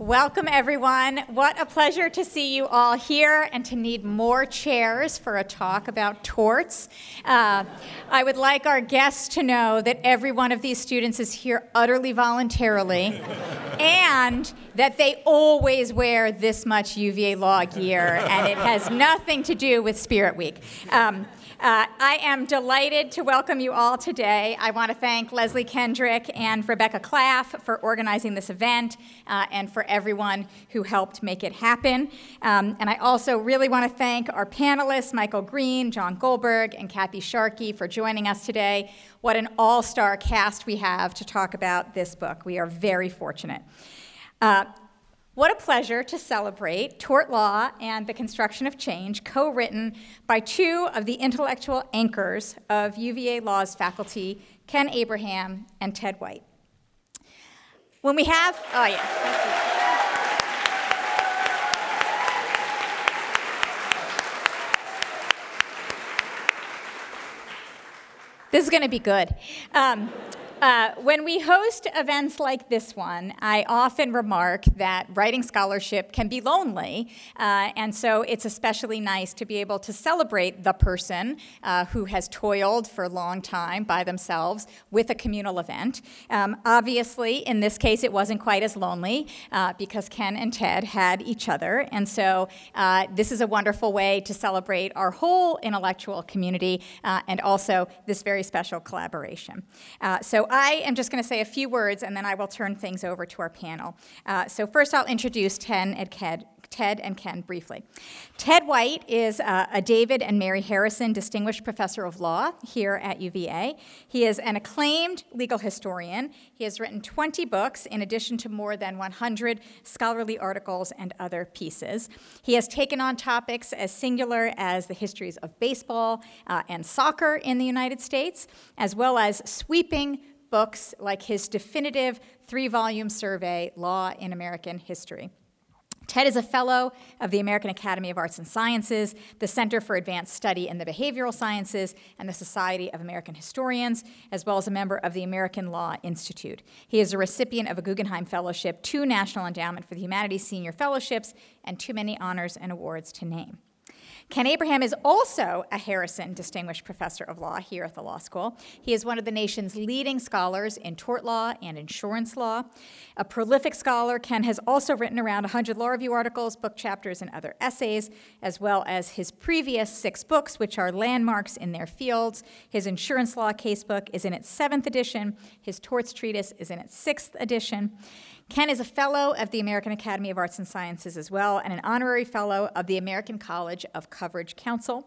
Welcome, everyone. What a pleasure to see you all here and to need more chairs for a talk about torts. Uh, I would like our guests to know that every one of these students is here utterly voluntarily and that they always wear this much UVA law gear, and it has nothing to do with Spirit Week. Um, uh, I am delighted to welcome you all today. I want to thank Leslie Kendrick and Rebecca Claff for organizing this event uh, and for everyone who helped make it happen. Um, and I also really want to thank our panelists, Michael Green, John Goldberg, and Kathy Sharkey, for joining us today. What an all star cast we have to talk about this book. We are very fortunate. Uh, what a pleasure to celebrate Tort Law and the Construction of Change, co written by two of the intellectual anchors of UVA Law's faculty, Ken Abraham and Ted White. When we have, oh yeah. This is going to be good. Um, uh, when we host events like this one, I often remark that writing scholarship can be lonely, uh, and so it's especially nice to be able to celebrate the person uh, who has toiled for a long time by themselves with a communal event. Um, obviously, in this case, it wasn't quite as lonely uh, because Ken and Ted had each other, and so uh, this is a wonderful way to celebrate our whole intellectual community and also this very special collaboration. so I am just going to say a few words and then I will turn things over to our panel. Uh, so, first, I'll introduce Ted and Ken. Ted and Ken briefly. Ted White is uh, a David and Mary Harrison Distinguished Professor of Law here at UVA. He is an acclaimed legal historian. He has written 20 books in addition to more than 100 scholarly articles and other pieces. He has taken on topics as singular as the histories of baseball uh, and soccer in the United States, as well as sweeping books like his definitive three volume survey, Law in American History. Ted is a fellow of the American Academy of Arts and Sciences, the Center for Advanced Study in the Behavioral Sciences, and the Society of American Historians, as well as a member of the American Law Institute. He is a recipient of a Guggenheim Fellowship, two National Endowment for the Humanities Senior Fellowships, and too many honors and awards to name. Ken Abraham is also a Harrison Distinguished Professor of Law here at the law school. He is one of the nation's leading scholars in tort law and insurance law. A prolific scholar, Ken has also written around 100 law review articles, book chapters, and other essays, as well as his previous six books, which are landmarks in their fields. His insurance law casebook is in its seventh edition, his torts treatise is in its sixth edition. Ken is a fellow of the American Academy of Arts and Sciences as well, and an honorary fellow of the American College of Coverage Counsel.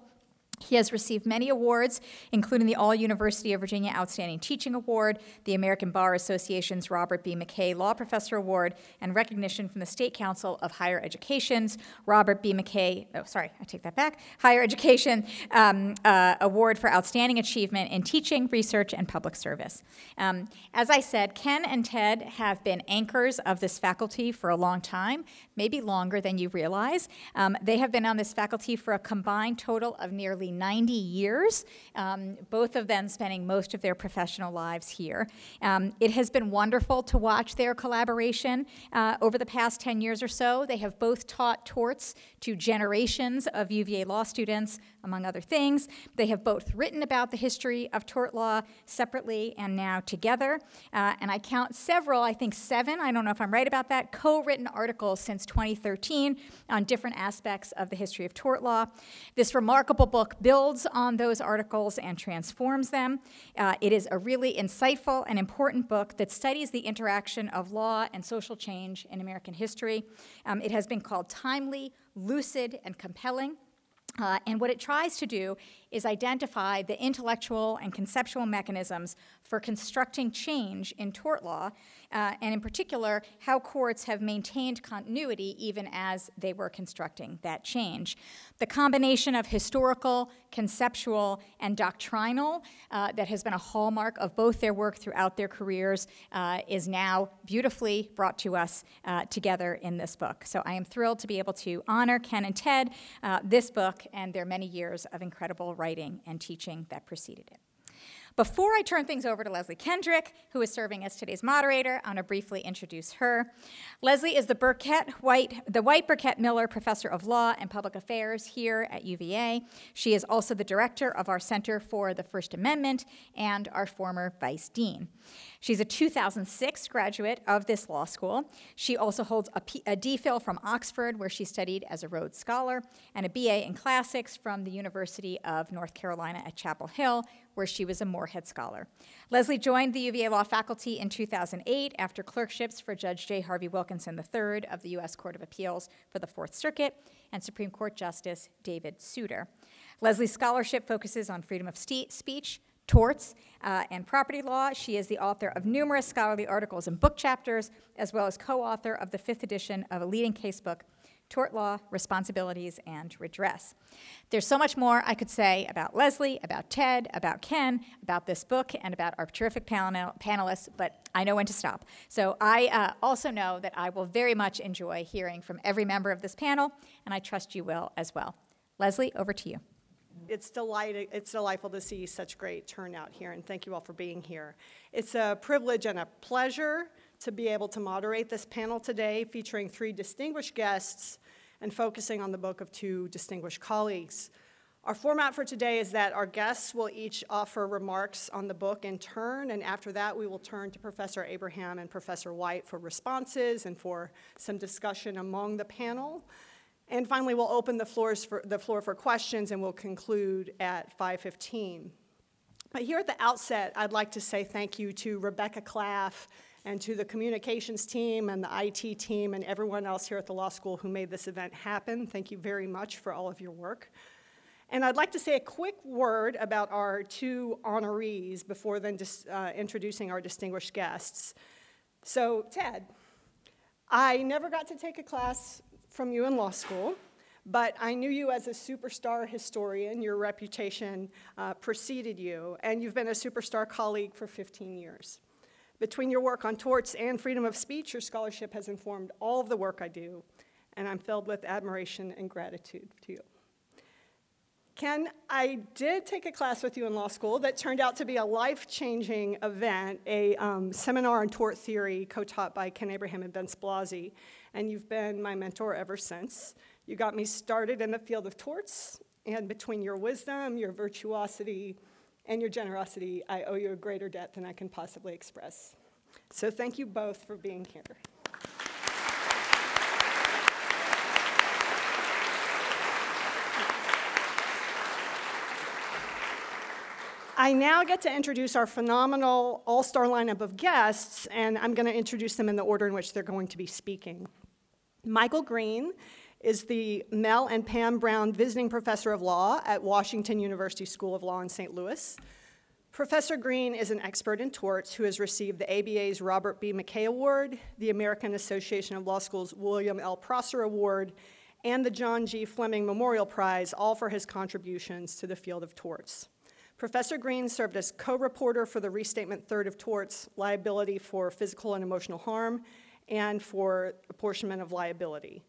He has received many awards, including the All University of Virginia Outstanding Teaching Award, the American Bar Association's Robert B. McKay Law Professor Award, and recognition from the State Council of Higher Education's Robert B. McKay, oh, sorry, I take that back, Higher Education um, uh, Award for Outstanding Achievement in Teaching, Research, and Public Service. Um, as I said, Ken and Ted have been anchors of this faculty for a long time, maybe longer than you realize. Um, they have been on this faculty for a combined total of nearly 90 years, um, both of them spending most of their professional lives here. Um, it has been wonderful to watch their collaboration uh, over the past 10 years or so. They have both taught torts to generations of UVA law students, among other things. They have both written about the history of tort law separately and now together. Uh, and I count several, I think seven, I don't know if I'm right about that, co written articles since 2013 on different aspects of the history of tort law. This remarkable book builds on those articles and transforms them. Uh, it is a really insightful and important book that studies the interaction of law and social change in American history. Um, it has been called timely, lucid, and compelling. Uh, and what it tries to do is identify the intellectual and conceptual mechanisms for constructing change in tort law, uh, and in particular, how courts have maintained continuity even as they were constructing that change. The combination of historical, conceptual, and doctrinal uh, that has been a hallmark of both their work throughout their careers uh, is now beautifully brought to us uh, together in this book. So I am thrilled to be able to honor Ken and Ted, uh, this book, and their many years of incredible writing and teaching that preceded it. Before I turn things over to Leslie Kendrick, who is serving as today's moderator, I want to briefly introduce her. Leslie is the Burkett White, the White Burkett Miller Professor of Law and Public Affairs here at UVA. She is also the director of our Center for the First Amendment and our former vice dean. She's a 2006 graduate of this law school. She also holds a, P- a DPhil from Oxford, where she studied as a Rhodes Scholar, and a BA in Classics from the University of North Carolina at Chapel Hill, where she was a Morehead Scholar. Leslie joined the UVA Law faculty in 2008 after clerkships for Judge J. Harvie Wilkinson III of the U.S. Court of Appeals for the Fourth Circuit and Supreme Court Justice David Souter. Leslie's scholarship focuses on freedom of speech, torts, uh, and property law. She is the author of numerous scholarly articles and book chapters, as well as co author of the fifth edition of a leading casebook tort law, responsibilities, and redress. There's so much more I could say about Leslie, about Ted, about Ken, about this book, and about our terrific panel- panelists, but I know when to stop. So I uh, also know that I will very much enjoy hearing from every member of this panel, and I trust you will as well. Leslie, over to you. It's, delight, it's delightful to see such great turnout here, and thank you all for being here. It's a privilege and a pleasure to be able to moderate this panel today featuring three distinguished guests and focusing on the book of two distinguished colleagues. Our format for today is that our guests will each offer remarks on the book in turn, and after that, we will turn to Professor Abraham and Professor White for responses and for some discussion among the panel. And finally, we'll open the, floors for, the floor for questions and we'll conclude at 5:15. But here at the outset, I'd like to say thank you to Rebecca Claff and to the communications team and the IT team and everyone else here at the law school who made this event happen. Thank you very much for all of your work. And I'd like to say a quick word about our two honorees before then dis- uh, introducing our distinguished guests. So, Ted, I never got to take a class from you in law school, but I knew you as a superstar historian. Your reputation uh, preceded you, and you've been a superstar colleague for 15 years. Between your work on torts and freedom of speech, your scholarship has informed all of the work I do, and I'm filled with admiration and gratitude to you. Ken, I did take a class with you in law school that turned out to be a life changing event, a um, seminar on tort theory co taught by Ken Abraham and Ben Splazzi, and you've been my mentor ever since. You got me started in the field of torts, and between your wisdom, your virtuosity, and your generosity, I owe you a greater debt than I can possibly express. So thank you both for being here. I now get to introduce our phenomenal all star lineup of guests, and I'm going to introduce them in the order in which they're going to be speaking. Michael Green is the Mel and Pam Brown Visiting Professor of Law at Washington University School of Law in St. Louis. Professor Green is an expert in torts who has received the ABA's Robert B. McKay Award, the American Association of Law Schools William L. Prosser Award, and the John G. Fleming Memorial Prize, all for his contributions to the field of torts. Professor Green served as co reporter for the Restatement Third of Torts Liability for Physical and Emotional Harm and for Apportionment of Liability.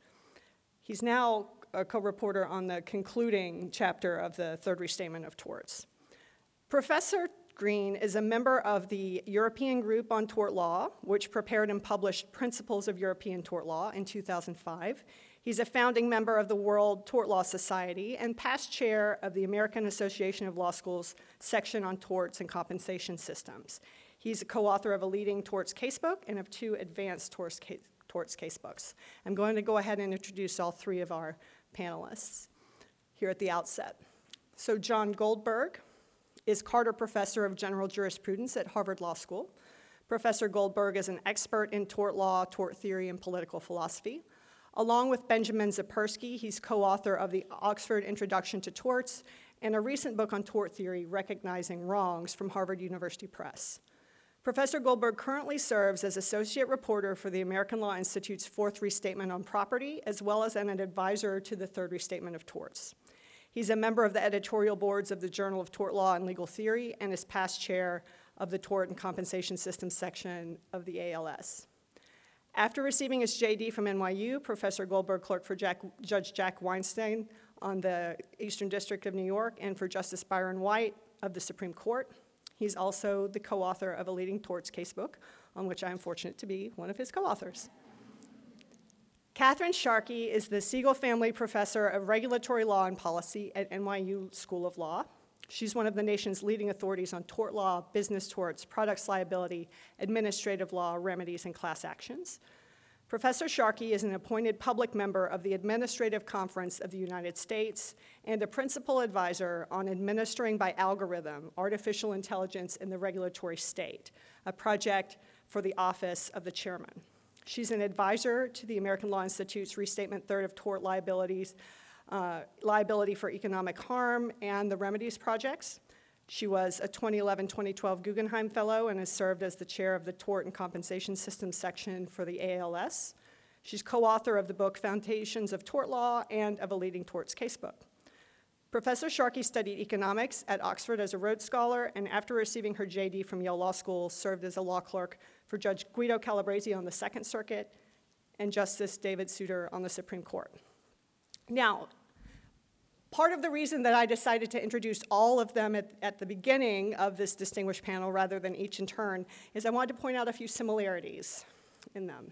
He's now a co reporter on the concluding chapter of the third restatement of torts. Professor Green is a member of the European Group on Tort Law, which prepared and published Principles of European Tort Law in 2005. He's a founding member of the World Tort Law Society and past chair of the American Association of Law Schools section on torts and compensation systems. He's a co author of a leading torts casebook and of two advanced torts case, torts casebooks. I'm going to go ahead and introduce all three of our panelists here at the outset. So, John Goldberg is Carter Professor of General Jurisprudence at Harvard Law School. Professor Goldberg is an expert in tort law, tort theory, and political philosophy. Along with Benjamin Zipursky, he's co author of the Oxford Introduction to Torts and a recent book on tort theory, Recognizing Wrongs, from Harvard University Press. Professor Goldberg currently serves as associate reporter for the American Law Institute's Fourth Restatement on Property, as well as an advisor to the Third Restatement of Torts. He's a member of the editorial boards of the Journal of Tort Law and Legal Theory and is past chair of the Tort and Compensation Systems section of the ALS. After receiving his JD from NYU, Professor Goldberg clerked for Jack, Judge Jack Weinstein on the Eastern District of New York and for Justice Byron White of the Supreme Court. He's also the co author of a leading torts casebook, on which I'm fortunate to be one of his co authors. Catherine Sharkey is the Segal Family Professor of Regulatory Law and Policy at NYU School of Law. She's one of the nation's leading authorities on tort law, business torts, products liability, administrative law, remedies, and class actions. Professor Sharkey is an appointed public member of the Administrative Conference of the United States and a principal advisor on administering by algorithm artificial intelligence in the regulatory state, a project for the Office of the Chairman. She's an advisor to the American Law Institute's Restatement Third of Tort Liabilities, uh, Liability for Economic Harm, and the Remedies Projects. She was a 2011 2012 Guggenheim Fellow and has served as the chair of the Tort and Compensation Systems section for the ALS. She's co author of the book Foundations of Tort Law and of a leading torts casebook. Professor Sharkey studied economics at Oxford as a Rhodes Scholar, and after receiving her JD from Yale Law School, served as a law clerk for Judge Guido Calabresi on the Second Circuit and Justice David Souter on the Supreme Court. Now, Part of the reason that I decided to introduce all of them at, at, the beginning of this distinguished panel rather than each in turn is I wanted to point out a few similarities in them.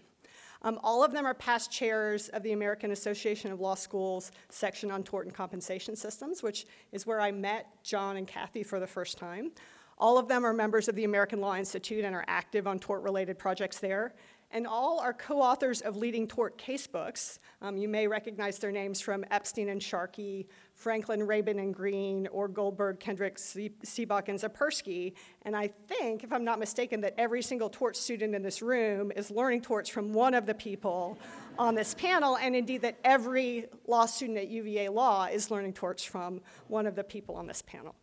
Um, all of them are past chairs of the American Association of Law Schools section on tort and compensation systems, which is where I met John and Kathy for the first time. All of them are members of the American Law Institute and are active on tort related projects there and all are co authors of leading tort casebooks. Um, you may recognize their names from Epstein and Sharkey, Franklin, Rabin, and Green, or Goldberg, Kendrick, Sebok, and Zipursky. And I think, if I'm not mistaken, that every single tort student in this room is learning torts from one of the people on this panel, and indeed that every law student at UVA Law is learning torts from one of the people on this panel.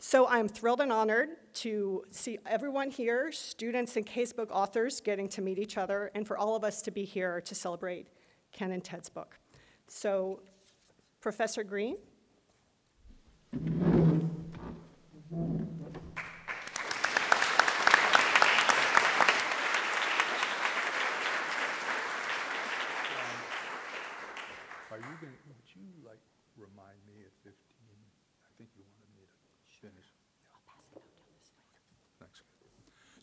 So I'm thrilled and honored to see everyone here, students and casebook authors, getting to meet each other, and for all of us to be here to celebrate Ken and Ted's book. So, Professor Green.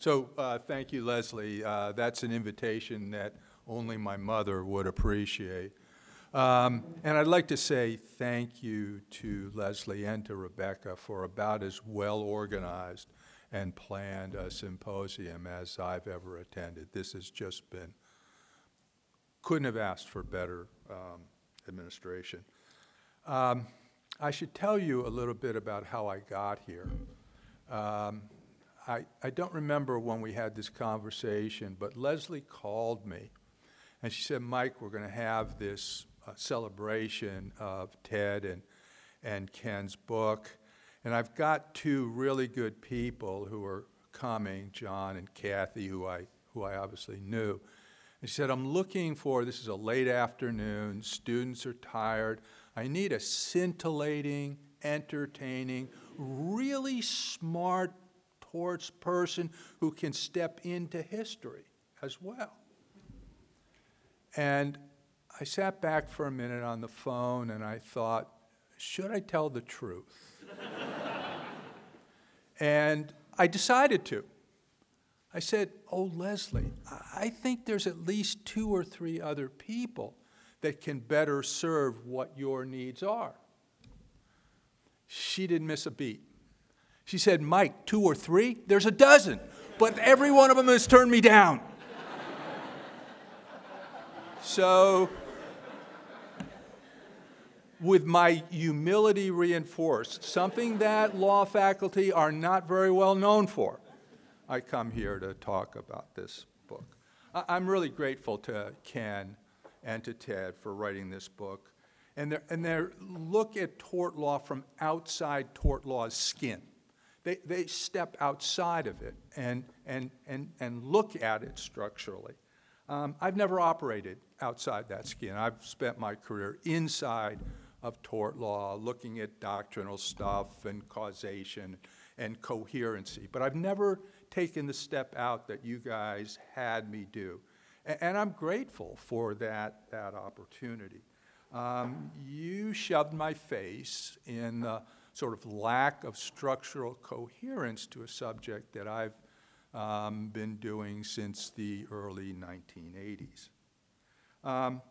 So uh, thank you, Leslie. Uh, that's an invitation that only my mother would appreciate. Um, and I'd like to say thank you to Leslie and to Rebecca for about as well organized and planned a symposium as I've ever attended. This has just been, couldn't have asked for better um, administration. Um, I should tell you a little bit about how I got here. Um, I, I don't remember when we had this conversation, but Leslie called me and she said, Mike, we're going to have this uh, celebration of Ted and, and Ken's book. And I've got two really good people who are coming, John and Kathy, who I, who I obviously knew. And she said, I'm looking for this is a late afternoon, students are tired. I need a scintillating, entertaining, really smart person who can step into history as well. And I sat back for a minute on the phone and I thought, should I tell the truth? and I decided to. I said, Oh, Leslie, I think there's at least two or three other people that can better serve what your needs are. She didn't miss a beat. She said, Mike, two or three? There's a dozen, but every one of them has turned me down. So, with my humility reinforced, something that law faculty are not very well known for, I come here to talk about this book. I'm really grateful to Ken and to Ted for writing this book and their, and look at tort law from outside tort law's skin. They, they step outside of it and, and, and, and look at it structurally. Um, I've never operated outside that skin. I've spent my career inside of tort law, looking at doctrinal stuff and causation and coherency. But I've never taken the step out that you guys had me do. And, and I'm grateful for that, that opportunity. Um, you shoved my face in the sort of lack of structural coherence to a subject that I've um, been doing since the early 1980s. Um,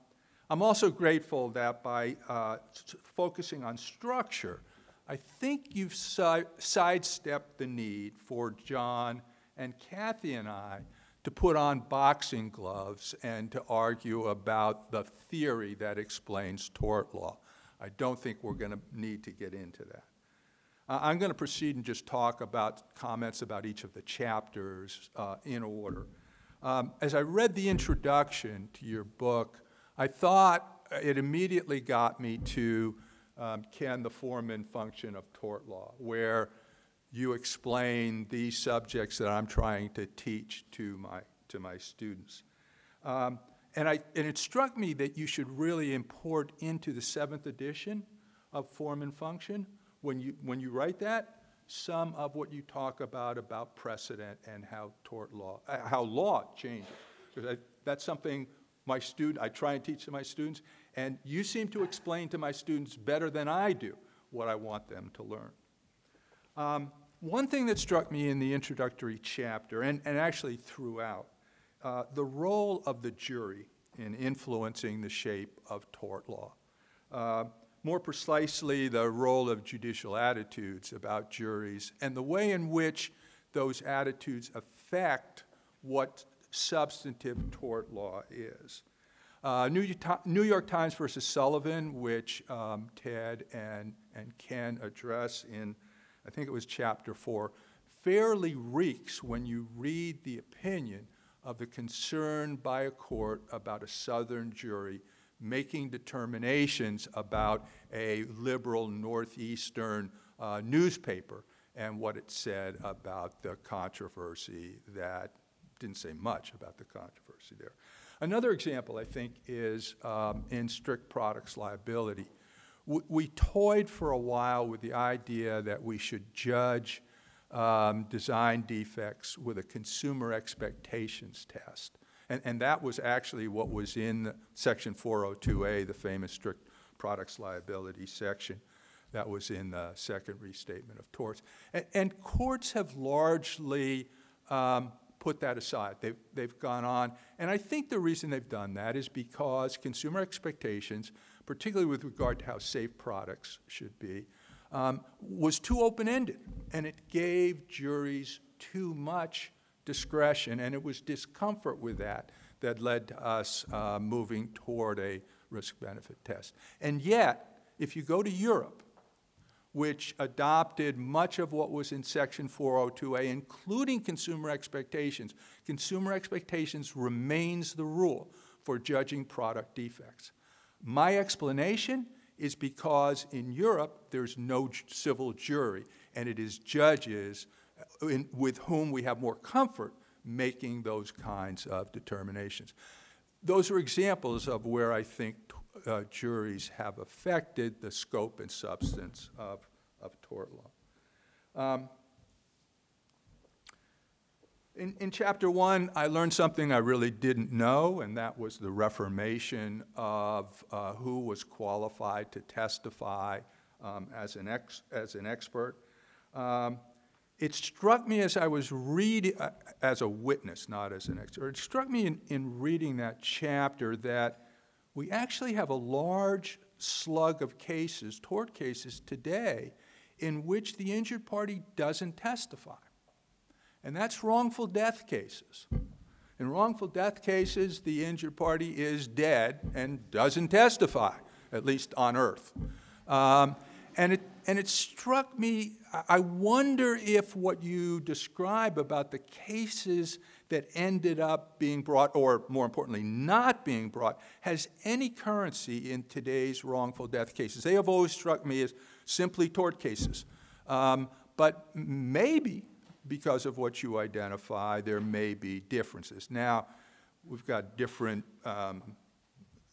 I'm also grateful that by uh, focusing on structure, I think you've si- sidestepped the need for John and Kathy and I to put on boxing gloves and to argue about the theory that explains tort law. I don't think we're going to need to get into that. Uh, I'm going to proceed and just talk about comments about each of the chapters uh, in order. Um, as I read the introduction to your book, I thought it immediately got me to um, Can the form and function of tort law, where you explain these subjects that I'm trying to teach to my, to my students. Um, and, I, and it struck me that you should really import into the seventh edition of Form and Function, when you, when you write that, some of what you talk about, about precedent and how tort law, uh, how law changes. Because that's something my student, I try and teach to my students, and you seem to explain to my students better than I do what I want them to learn. Um, one thing that struck me in the introductory chapter, and, and actually throughout, uh, the role of the jury in influencing the shape of tort law. Uh, more precisely, the role of judicial attitudes about juries and the way in which those attitudes affect what substantive tort law is. Uh, New, New York Times versus Sullivan, which um, Ted and, and Ken address in, I think it was chapter four, fairly reeks when you read the opinion of the concern by a court about a Southern jury making determinations about a liberal Northeastern uh, newspaper and what it said about the controversy that didn't say much about the controversy there. Another example, I think, is um, in strict products liability. We, we toyed for a while with the idea that we should judge um, design defects with a consumer expectations test. And, and that was actually what was in Section 402A, the famous strict products liability section that was in the second restatement of torts. And, and courts have largely um, put that aside. They've, they've gone on. And I think the reason they've done that is because consumer expectations, particularly with regard to how safe products should be, um, was too open ended. And it gave juries too much discretion, and it was discomfort with that that led to us uh, moving toward a risk benefit test. And yet, if you go to Europe, which adopted much of what was in Section 402A, including consumer expectations. Consumer expectations remains the rule for judging product defects. My explanation is because in Europe, there's no j- civil jury, and it is judges in, with whom we have more comfort making those kinds of determinations. Those are examples of where I think uh, juries have affected the scope and substance of, of tort law. Um, in, in chapter one, I learned something I really didn't know, and that was the reformation of uh, who was qualified to testify um, as, an ex, as an expert. Um, it struck me as I was reading, uh, as a witness, not as an expert, it struck me in, in reading that chapter that we actually have a large slug of cases, tort cases today, in which the injured party doesn't testify. And that's wrongful death cases. In wrongful death cases, the injured party is dead and doesn't testify, at least on earth. Um, and, it, and it struck me, I- wonder if what you describe about the cases that ended up being brought, or more importantly, not being brought, has any currency in today's wrongful death cases. They have always struck me as simply tort cases. Um, but maybe, because of what you identify, there may be differences. Now, we've got different, um,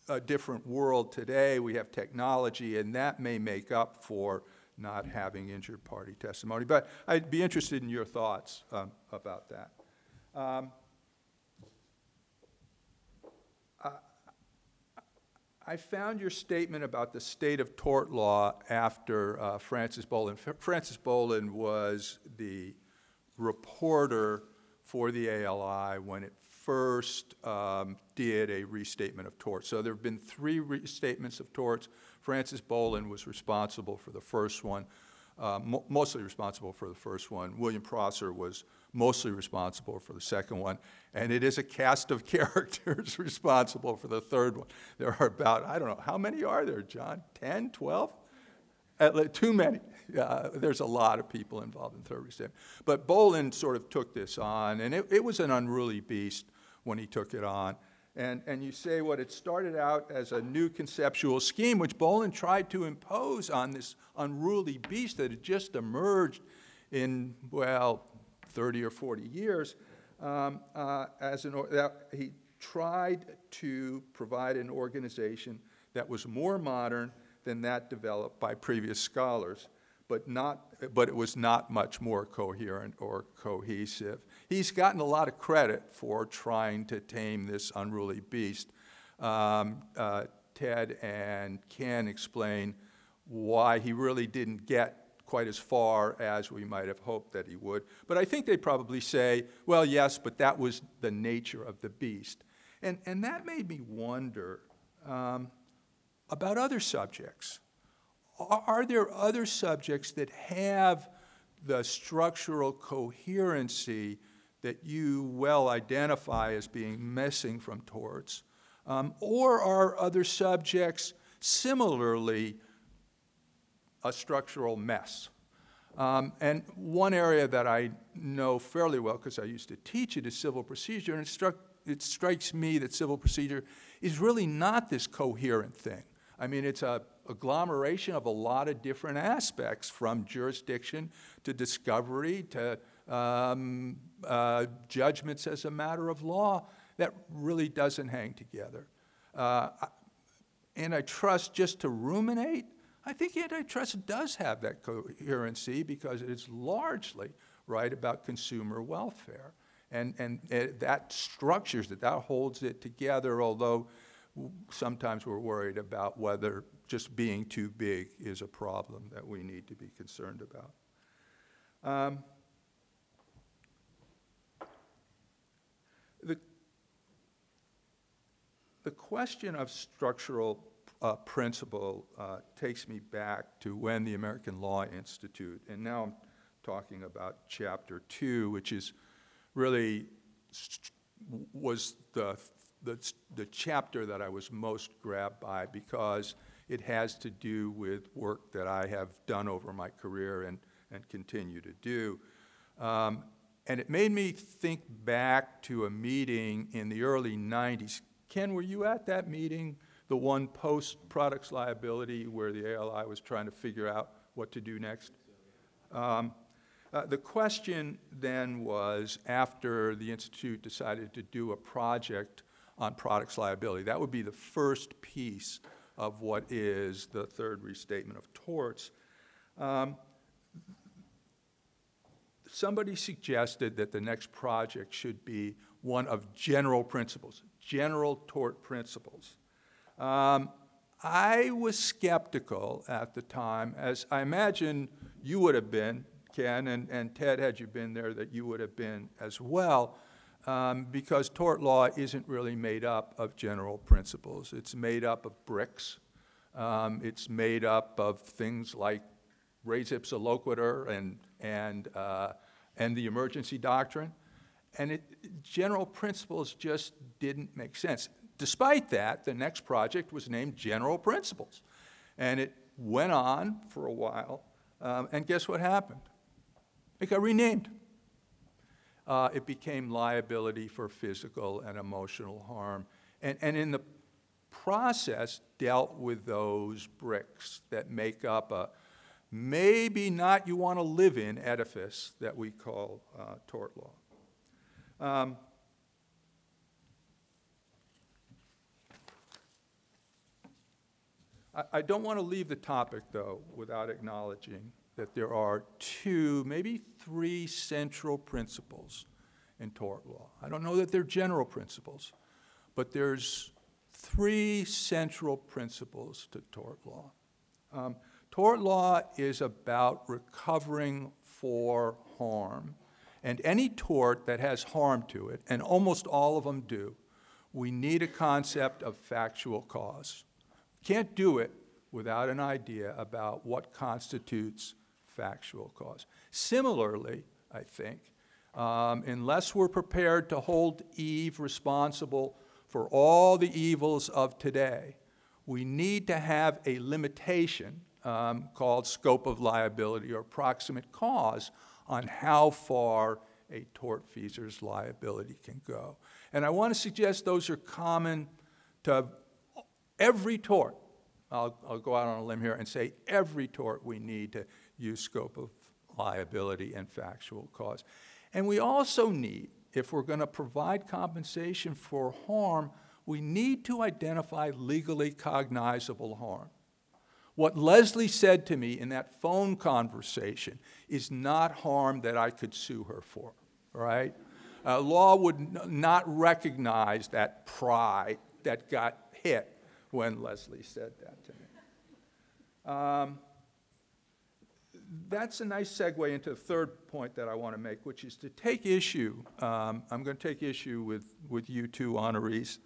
a different world today. We have technology, and that may make up for not having injured party testimony. But I'd be interested in your thoughts um, about that. Um, I- found your statement about the state of tort law after uh, Francis Bohlen. F- Francis Bohlen was the reporter for the ALI when it first um, did a restatement of torts. So there have been three restatements of torts. Francis Bohlen was responsible for the first one, uh, mo- mostly responsible for the first one. William Prosser was mostly responsible for the second one. And it is a cast of characters responsible for the third one. There are about, I don't know, how many are there, John? 10, 12? At le- Too many. Uh, There's a lot of people involved in third restatement. But Bohlen sort of took this on, and it, it was an unruly beast when he took it on. And, and you say what it started out as a new conceptual scheme, which Bohlen tried to impose on this unruly beast that had just emerged in, well, 30 or 40 years, um, uh, as an, that he tried to provide an organization that was more modern than that developed by previous scholars, but not, but it was not much more coherent or cohesive. He's gotten a lot of credit for trying to tame this unruly beast. Um, uh, Ted and Ken explain why he really didn't get quite as far as we might have hoped that he would. But I think they'd probably say, well, yes, but that was the nature of the beast. And, and that made me wonder um, about other subjects. Are, are there other subjects that have the structural coherency that you well identify as being missing from torts? Um, or are other subjects similarly a structural mess. Um, and one area that I know fairly well, because I used to teach it, is civil procedure. And it, struck, it strikes me that civil procedure is really not this coherent thing. I mean, it's a agglomeration of a lot of different aspects, from jurisdiction to discovery to um, uh, judgments as a matter of law, that really doesn't hang together. Uh, antitrust just to ruminate, I think antitrust does have that coherency because it is largely right about consumer welfare. And, and it, that structures it, that holds it together, although sometimes we're worried about whether just being too big is a problem that we need to be concerned about. Um, the, the question of structural uh, principle uh, takes me back to when the American Law Institute, and now I'm talking about chapter two, which is really st- was the, the, the chapter that I was most grabbed by because it has to do with work that I have done over my career and, and continue to do. Um, and it made me think back to a meeting in the early 90s. Ken, were you at that meeting? the one post products liability where the ALI was trying to figure out what to do next. Um, uh, the question then was after the Institute decided to do a project on products liability, that would be the first piece of what is the third restatement of torts. Um, somebody suggested that the next project should be one of general principles, general tort principles. Um, I was skeptical at the time, as I imagine you would have been, Ken, and, and Ted, had you been there, that you would have been as well, um, because tort law isn't really made up of general principles. It's made up of bricks. Um, it's made up of things like res ipsa loquitur and, and, uh, and the emergency doctrine. And it, general principles just didn't make sense. Despite that, the next project was named General Principles. And it went on for a while. Um, and guess what happened? It got renamed. Uh, it became liability for physical and emotional harm. And, and in the process, dealt with those bricks that make up a maybe not you want to live in edifice that we call uh, tort law. Um, I, I don't want to leave the topic, though, without acknowledging that there are two, maybe three central principles in tort law. I don't know that they're general principles, but there's three central principles to tort law. Um, tort law is about recovering for harm. And any tort that has harm to it, and almost all of them do, we need a concept of factual cause. Can't do it without an idea about what constitutes factual cause. Similarly, I think, um, unless we're prepared to hold Eve responsible for all the evils of today, we need to have a limitation um, called scope of liability or proximate cause on how far a tortfeasor's liability can go. And I want to suggest those are common to every tort. I'll, I'll go out on a limb here and say every tort we need to use scope of liability and factual cause. And we also need, if we're going to provide compensation for harm, we need to identify legally cognizable harm. What Leslie said to me in that phone conversation is not harm that I could sue her for, right? Uh, law would n- not recognize that pride that got hit when Leslie said that to me. Um, that's a nice segue into the third point that I want to make, which is to take issue. Um, I'm going to take issue with, with you two honorees.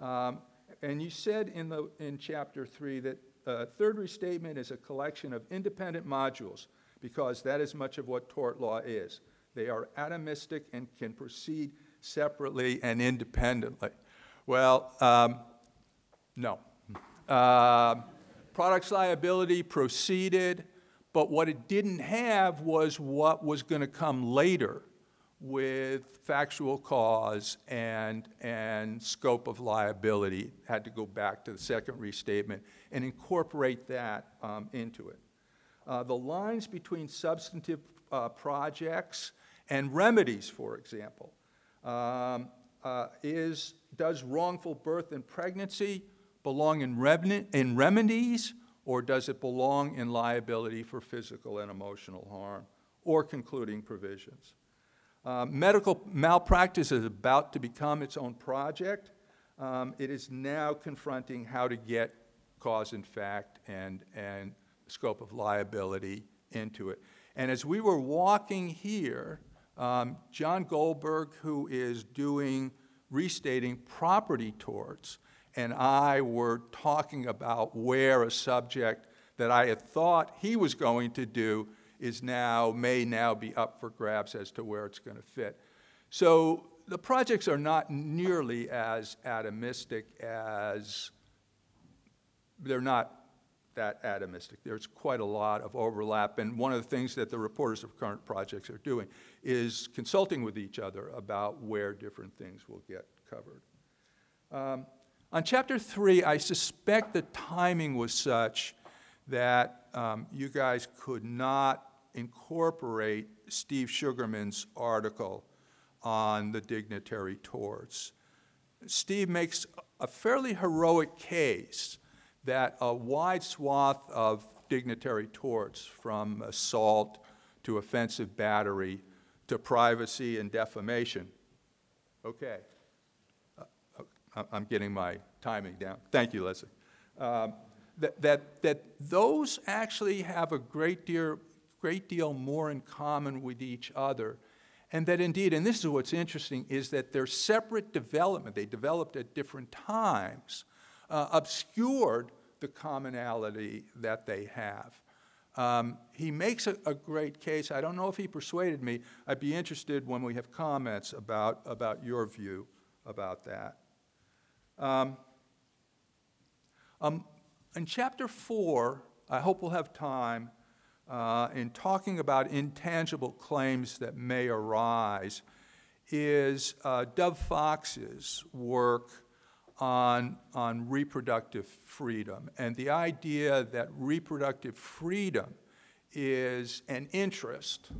Um, and you said in, the, in chapter three that uh, third restatement is a collection of independent modules because that is much of what tort law is. They are atomistic and can proceed separately and independently. Well, um, no. Uh, products liability proceeded, but what it didn't have was what was going to come later with factual cause and, and scope of liability. Had to go back to the second restatement and incorporate that um, into it. Uh, the lines between substantive uh, projects and remedies, for example, um, uh, is does wrongful birth and pregnancy belong in, in remedies, or does it belong in liability for physical and emotional harm, or concluding provisions? Uh, medical malpractice is about to become its own project. Um, it is now confronting how to get cause and fact and, and scope of liability into it. And as we were walking here, um, John Goldberg, who is doing restating property torts, and I were talking about where a subject that I had thought he was going to do is now, may now be up for grabs as to where it's going to fit. So the projects are not nearly as atomistic as, they're not that atomistic. There's quite a lot of overlap, and one of the things that the reporters of current projects are doing is consulting with each other about where different things will get covered. Um, on chapter three, I suspect the timing was such that um, you guys could not incorporate Steve Sugarman's article on the dignitary torts. Steve makes a fairly heroic case that a wide swath of dignitary torts, from assault to offensive battery to privacy and defamation. Okay. Uh, I'm getting my timing down. Thank you, Leslie. Um, that, that, that those actually have a great deal, great deal more in common with each other. And that indeed, and this is what's interesting, is that their separate development, they developed at different times, uh, obscured the commonality that they have. Um, he makes a, a, great case. I don't know if he persuaded me. I'd be interested when we have comments about, about your view about that. Um, um, in chapter four, I hope we'll have time uh, in talking about intangible claims that may arise, is uh, Dov Fox's work on, on reproductive freedom and the idea that reproductive freedom is an interest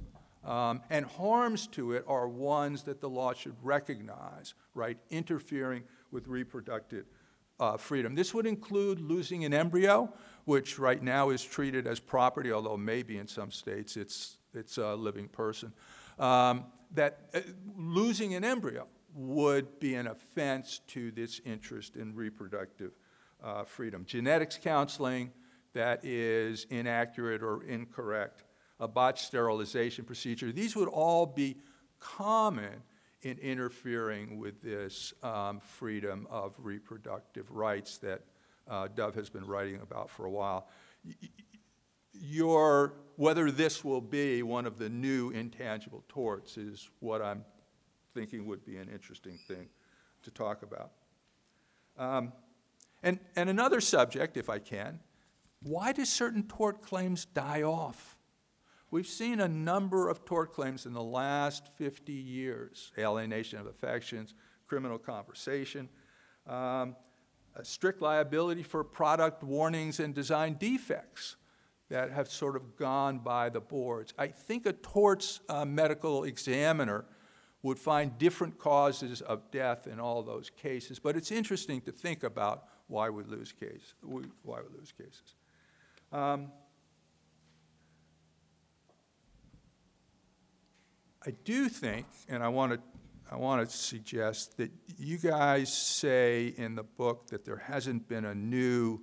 um, and harms to it are ones that the law should recognize, right? Interfering with reproductive uh, freedom. This would include losing an embryo, which right now is treated as property, although maybe in some states it's, it's a living person. Um, that uh, losing an embryo, would be an offense to this interest in reproductive uh, freedom. Genetics counseling that is inaccurate or incorrect, a botched sterilization procedure, these would all be common in interfering with this um, freedom of reproductive rights that uh, Dov has been writing about for a while. Your, whether this will be one of the new intangible torts is what I'm thinking would be an interesting thing to talk about. Um, and, and another subject, if I can, why do certain tort claims die off? We've seen a number of tort claims in the last 50 years alienation of affections, criminal conversation, um, strict liability for product warnings and design defects that have sort of gone by the boards. I think a torts uh, medical examiner would find different causes of death in all those cases, but it's interesting to think about why we lose case, why we lose cases. Um, I do think, and I want to I want to suggest that you guys say in the book that there hasn't been a new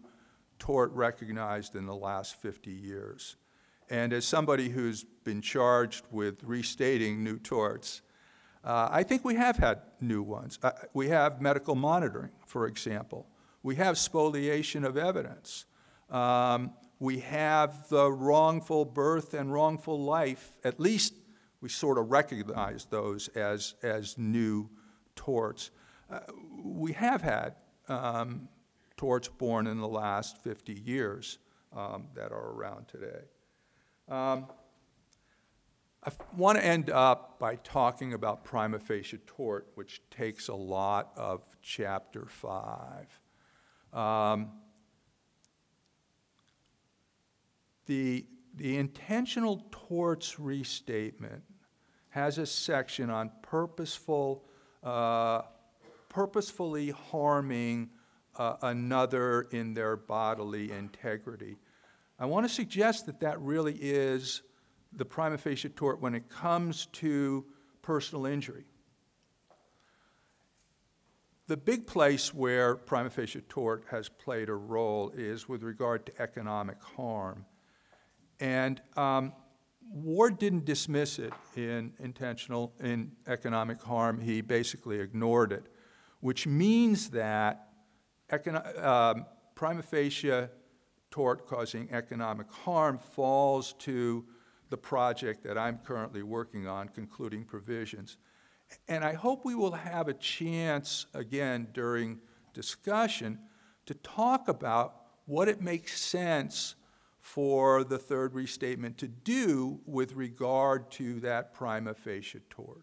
tort recognized in the last 50 years. And as somebody who's been charged with restating new torts, uh, I think we have had new ones. Uh, we have medical monitoring, for example. We have spoliation of evidence. Um, we have the wrongful birth and wrongful life, at least we sort of recognize those as, as new torts. Uh, we have had um, torts born in the last 50 years um, that are around today. Um, I want to end up by talking about prima facie tort, which takes a lot of chapter five. Um, the, the intentional torts restatement has a section on purposeful, uh, purposefully harming uh, another in their bodily integrity. I want to suggest that that really is the prima facie tort when it comes to personal injury. The big place where prima facie tort has played a role is with regard to economic harm. And um, Ward didn't dismiss it in intentional, in economic harm. He basically ignored it, which means that econo- um, prima facie tort causing economic harm falls to the project that I'm currently working on, concluding provisions. And I hope we will have a chance again during discussion to talk about what it makes sense for the third restatement to do with regard to that prima facie tort.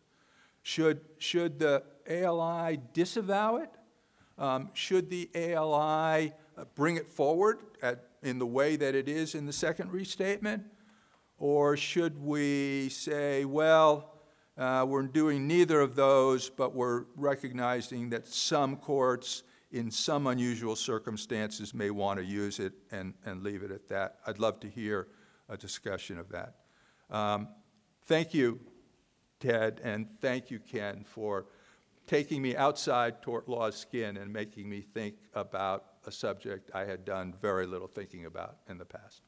Should, should the ALI disavow it? Um, should the ALI uh, bring it forward at, in the way that it is in the second restatement? Or should we say, well, uh, we're doing neither of those, but we're recognizing that some courts in some unusual circumstances, may want to use it and, and leave it at that. I'd love to hear a discussion of that. Um, thank you, Ted, and thank you, Ken, for taking me outside tort law's skin and making me think about a subject I had done very little thinking about in the past.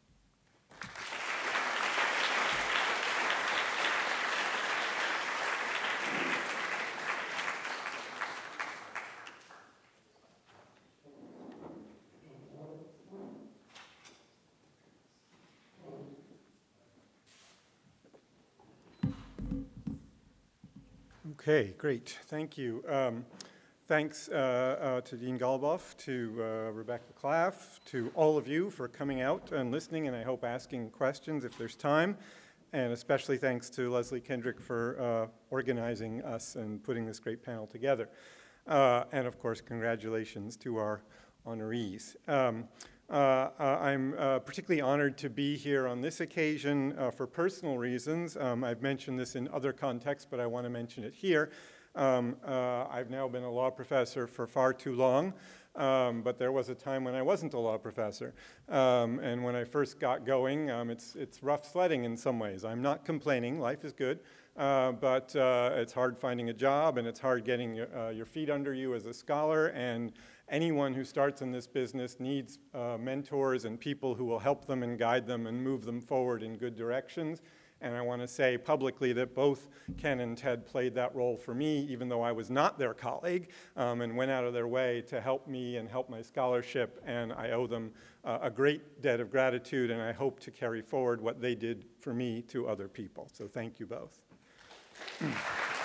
Okay, great. Thank you. Um, thanks uh, uh, to Dean Goluboff, to uh, Rebecca Klaff, to all of you for coming out and listening, and I hope asking questions if there's time. And especially thanks to Leslie Kendrick for uh, organizing us and putting this great panel together. Uh, and of course, congratulations to our honorees. Um, uh, uh, I'm uh, particularly honored to be here on this occasion uh, for personal reasons. Um, I've mentioned this in other contexts, but I want to mention it here. Um, uh, I've now been a law professor for far too long, Um, but there was a time when I wasn't a law professor. Um, and when I first got going, um, it's, it's rough sledding in some ways. I'm not complaining, life is good. Uh, but uh, it's hard finding a job and it's hard getting uh, your feet under you as a scholar. And anyone who starts in this business needs uh, mentors and people who will help them and guide them and move them forward in good directions. And I want to say publicly that both Ken and Ted played that role for me, even though I was not their colleague, um, and went out of their way to help me and help my scholarship. And I owe them uh, a great debt of gratitude, and I hope to carry forward what they did for me to other people. So thank you both.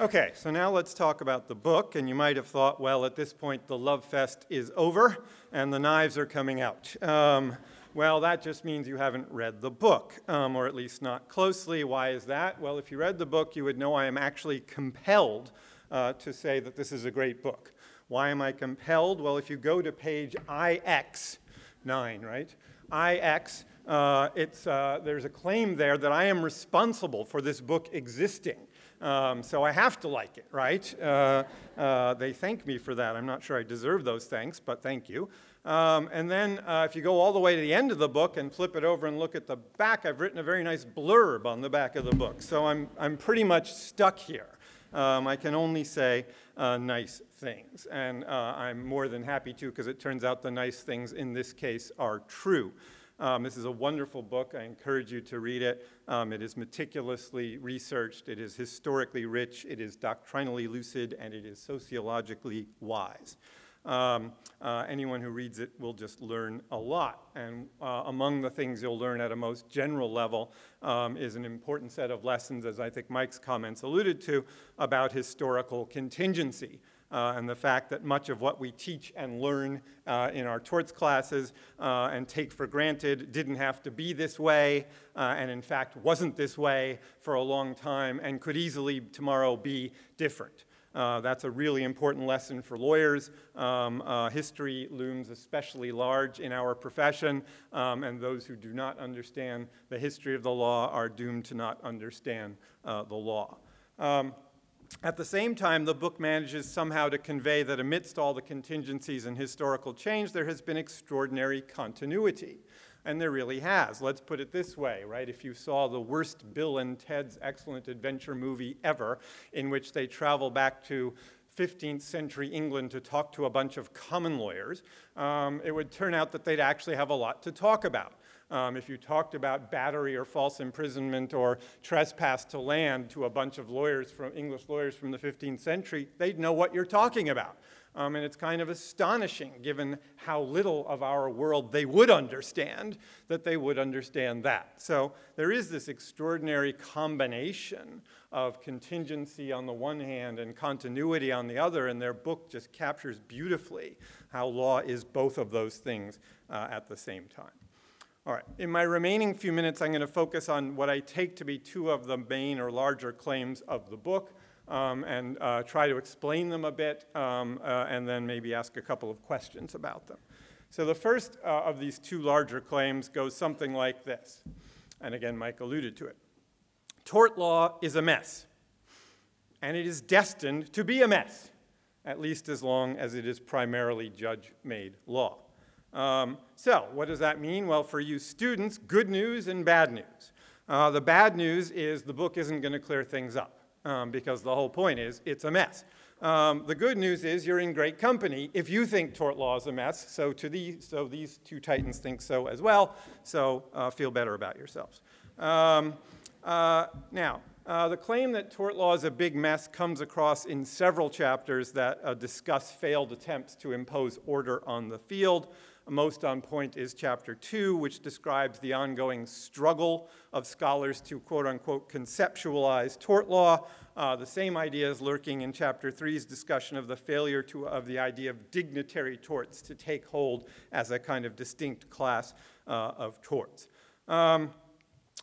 Okay, so now let's talk about the book. And you might have thought, well, at this point, the Love Fest is over and the knives are coming out. Um, well, that just means you haven't read the book, um, or at least not closely. Why is that? Well, if you read the book, you would know I am actually compelled uh, to say that this is a great book. Why am I compelled? Well, if you go to page IX, 9, right? IX, uh, it's, uh, there's a claim there that I am responsible for this book existing. Um, so I have to like it, right? Uh, uh, they thank me for that. I'm not sure I deserve those thanks, but thank you. Um, and then uh, if you go all the way to the end of the book and flip it over and look at the back, I've written a very nice blurb on the back of the book. So I'm, I'm pretty much stuck here. Um, I can only say uh, nice things. And uh, I'm more than happy to because it turns out the nice things in this case are true. Um, this is a wonderful book. I encourage you to read it. Um, it is meticulously researched, it is historically rich, it is doctrinally lucid, and it is sociologically wise. Um, uh, anyone who reads it will just learn a lot. And uh, among the things you'll learn at a most general level um, is an important set of lessons, as I think Mike's comments alluded to, about historical contingency uh, and the fact that much of what we teach and learn uh, in our torts classes uh, and take for granted didn't have to be this way, uh, and in fact wasn't this way for a long time and could easily tomorrow be different. Uh, that's a really important lesson for lawyers. Um, uh, history looms especially large in our profession, um, and those who do not understand the history of the law are doomed to not understand the law. Um, at the same time, the book manages somehow to convey that amidst all the contingencies and historical change, there has been extraordinary continuity. And there really has. Let's put it this way, right? If you saw the worst Bill and Ted's excellent adventure movie ever, in which they travel back to 15th century England to talk to a bunch of common lawyers, um, it would turn out that they'd actually have a lot to talk about. Um, if you talked about battery or false imprisonment or trespass to land to a bunch of lawyers from English lawyers from the 15th century, they'd know what you're talking about. Um, and it's kind of astonishing, given how little of our world they would understand, that they would understand that. So there is this extraordinary combination of contingency on the one hand and continuity on the other, and their book just captures beautifully how law is both of those things uh, at the same time. All right, in my remaining few minutes, I'm going to focus on what I take to be two of the main or larger claims of the book um, and uh, try to explain them a bit um, uh, and then maybe ask a couple of questions about them. So, the first uh, of these two larger claims goes something like this. And again, Mike alluded to it Tort law is a mess, and it is destined to be a mess, at least as long as it is primarily judge made law. Um, so, what does that mean? Well, for you students, good news and bad news. Uh, the bad news is the book isn't going to clear things up um, because the whole point is it's a mess. Um, the good news is you're in great company if you think tort law is a mess. So, to so these two titans think so as well. So, uh, feel better about yourselves. Um, uh, now, uh, the claim that tort law is a big mess comes across in several chapters that uh, discuss failed attempts to impose order on the field. Most on point is chapter two, which describes the ongoing struggle of scholars to quote unquote conceptualize tort law. Uh, the same idea is lurking in chapter three's discussion of the failure to, of the idea of dignitary torts to take hold as a kind of distinct class uh, of torts. Um,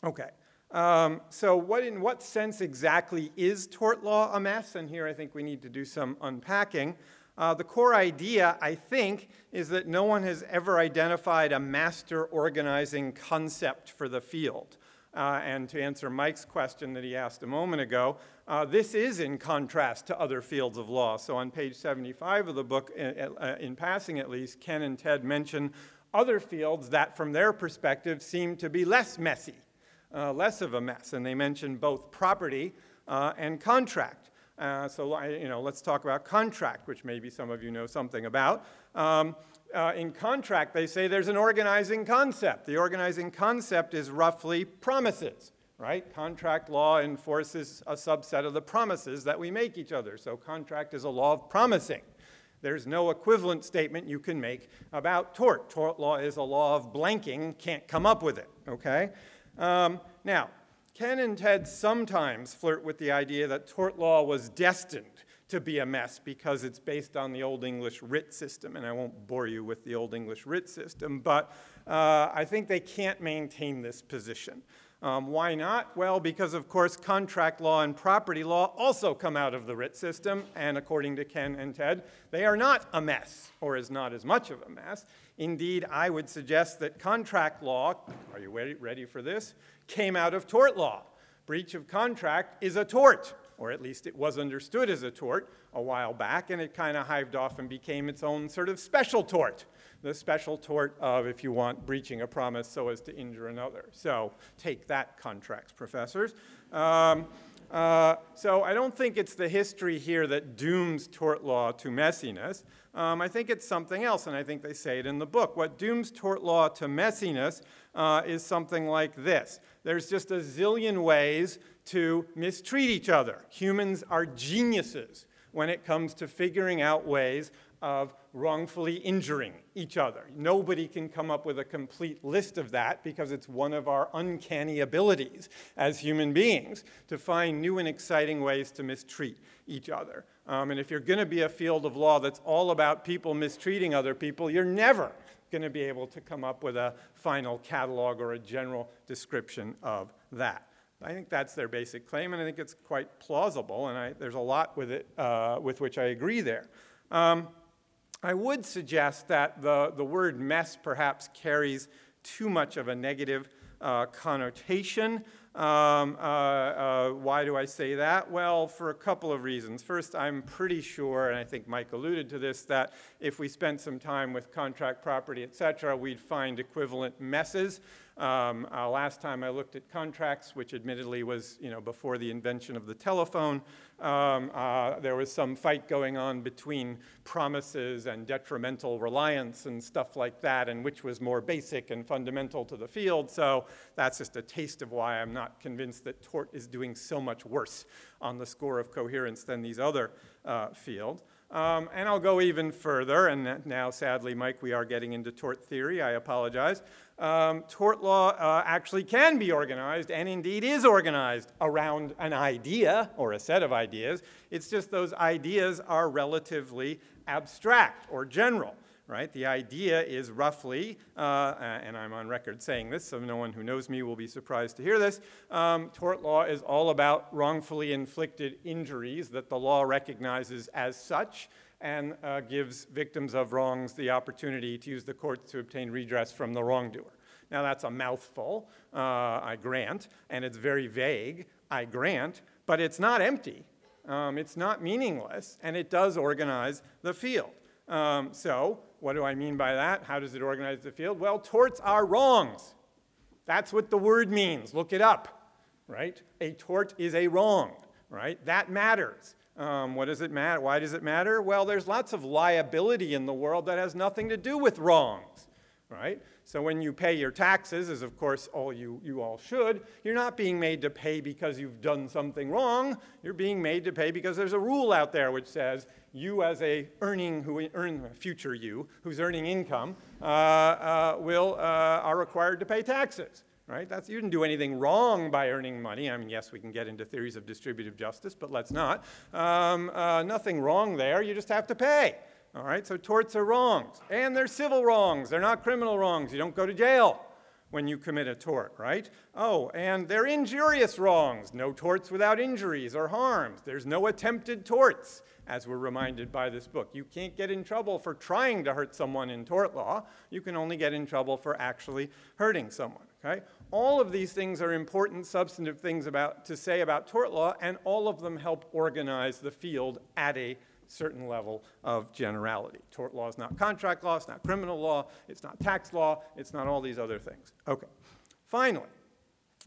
okay. Um, so, what, in what sense exactly is tort law a mess? And here I think we need to do some unpacking. Uh, the core idea, I think, is that no one has ever identified a master organizing concept for the field. Uh, and to answer Mike's question that he asked a moment ago, Uh, this is in contrast to other fields of law. So on page 75 of the book, in, uh, in passing at least, Ken and Ted mention other fields that, from their perspective, seem to be less messy, uh, less of a mess. And they mention both property uh, and contract. Uh, so, you know, let's talk about contract, which maybe some of you know something about. Um, uh, in contract, they say there's an organizing concept. The organizing concept is roughly promises, right? Contract law enforces a subset of the promises that we make each other. So, contract is a law of promising. There's no equivalent statement you can make about tort. Tort law is a law of blanking, can't come up with it, okay? Um, now, Ken and Ted sometimes flirt with the idea that tort law was destined to be a mess because it's based on the Old English writ system, and I won't bore you with the Old English writ system, but uh, I think they can't maintain this position. Um, why not? Well, because of course contract law and property law also come out of the writ system, and according to Ken and Ted, they are not a mess, or is not as much of a mess. Indeed, I would suggest that contract law, are you ready, for this, came out of tort law. Breach of contract is a tort, or at least it was understood as a tort a while back, and it kind of hived off and became its own sort of special tort the special tort of, if you want, breaching a promise so as to injure another. So take that, contracts professors. Um, uh, so I don't think it's the history here that dooms tort law to messiness. Um, I think it's something else, and I think they say it in the book. What dooms tort law to messiness uh, is something like this there's just a zillion ways to mistreat each other. Humans are geniuses when it comes to figuring out ways of wrongfully injuring each other. Nobody can come up with a complete list of that because it's one of our uncanny abilities as human beings to find new and exciting ways to mistreat each other. Um, and if you're going to be a field of law that's all about people mistreating other people, you're never going to be able to come up with a final catalog or a general description of that. I think that's their basic claim, and I think it's quite plausible, and I, there's a lot with it uh, with which I agree there. Um, I would suggest that the, the word mess perhaps carries too much of a negative uh, connotation. Um, uh, uh, why do I say that? Well, for a couple of reasons. First, I'm pretty sure, and I think Mike alluded to this, that if we spent some time with contract property, et cetera, we'd find equivalent messes. Um, uh, last time I looked at contracts, which admittedly was you know, before the invention of the telephone, um, uh, there was some fight going on between promises and detrimental reliance and stuff like that, and which was more basic and fundamental to the field. So that's just a taste of why I'm not convinced that tort is doing so much worse on the score of coherence than these other uh, fields. Um, and I'll go even further, and now sadly, Mike, we are getting into tort theory. I apologize um, tort law uh, actually can be organized and indeed is organized around an idea or a set of ideas. It's just those ideas are relatively abstract or general, right? The idea is roughly, uh, and I'm on record saying this, so no one who knows me will be surprised to hear this. Um, tort law is all about wrongfully inflicted injuries that the law recognizes as such and uh, gives victims of wrongs the opportunity to use the courts to obtain redress from the wrongdoer. Now, that's a mouthful, uh, I grant, and it's very vague, I grant, but it's not empty. Um, it's not meaningless, and it does organize the field. Um, so, what do I mean by that? How does it organize the field? Well, torts are wrongs. That's what the word means. Look it up, right? A tort is a wrong, right? That matters. Um, what does it matter? Why does it matter? Well, there's lots of liability in the world that has nothing to do with wrongs, right? So when you pay your taxes, as of course all you, you all should, you're not being made to pay because you've done something wrong. You're being made to pay because there's a rule out there which says you as a earning who earn future you who's earning income uh, uh, will uh, are required to pay taxes right? That's, you didn't do anything wrong by earning money. I mean, yes, we can get into theories of distributive justice, but let's not. Um, uh, nothing wrong there. You just have to pay. All right, so torts are wrongs. And they're civil wrongs. They're not criminal wrongs. You don't go to jail when you commit a tort, right? Oh, and they're injurious wrongs. No torts without injuries or harms. There's no attempted torts, as we're reminded by this book. You can't get in trouble for trying to hurt someone in tort law. You can only get in trouble for actually hurting someone, okay? all of these things are important substantive things about, to say about tort law, and all of them help organize the field at a certain level of generality. Tort law is not contract law, it's not criminal law, it's not tax law, it's not all these other things. Okay. Finally,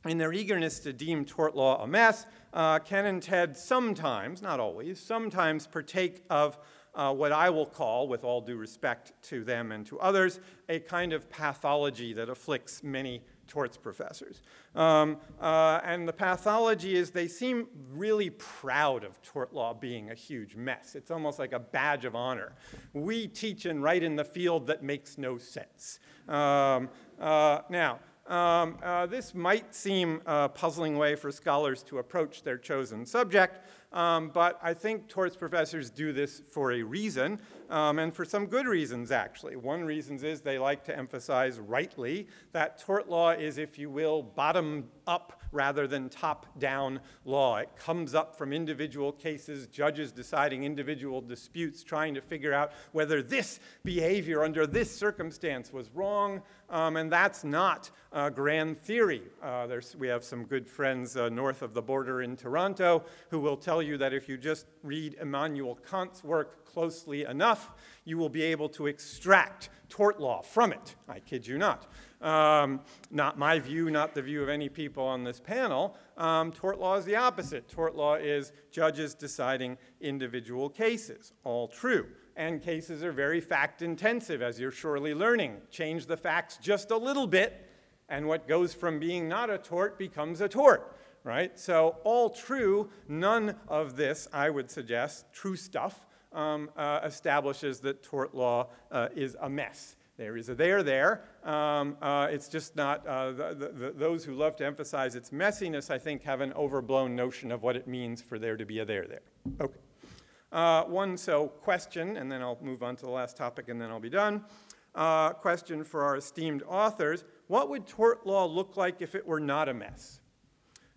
in their eagerness to deem tort law a mess, uh, Ken and Ted sometimes, not always, sometimes partake of uh, what I will call, with all due respect to them and to others, a kind of pathology that afflicts many torts professors. Um, uh, and the pathology is they seem really proud of tort law being a huge mess. It's almost like a badge of honor. We teach and write in the field that makes no sense. Um, uh, now, um, uh, this might seem a puzzling way for scholars to approach their chosen subject, um, but I think torts professors do this for a reason, um, and for some good reasons, actually. One reason is they like to emphasize rightly that tort law is, if you will, bottom up rather than top down law. It comes up from individual cases, judges deciding individual disputes, trying to figure out whether this behavior under this circumstance was wrong, um, and that's not uh, grand theory. Uh, we have some good friends uh, north of the border in Toronto who will tell you that if you just read Immanuel Kant's work closely enough, you will be able to extract tort law from it. I kid you not. Um, not my view, not the view of any people on this panel. Um, tort law is the opposite. Tort law is judges deciding individual cases. All true. And cases are very fact intensive, as you're surely learning. Change the facts just a little bit, and what goes from being not a tort becomes a tort right? So, all true, none of this, I would suggest, true stuff, um, uh, establishes that tort law uh, is a mess. There is a there there. Um, uh, it's just not, uh, the, the, those who love to emphasize its messiness, I think, have an overblown notion of what it means for there to be a there there. Okay. Uh, one so question, and then I'll move on to the last topic and then I'll be done. Uh, question for our esteemed authors What would tort law look like if it were not a mess?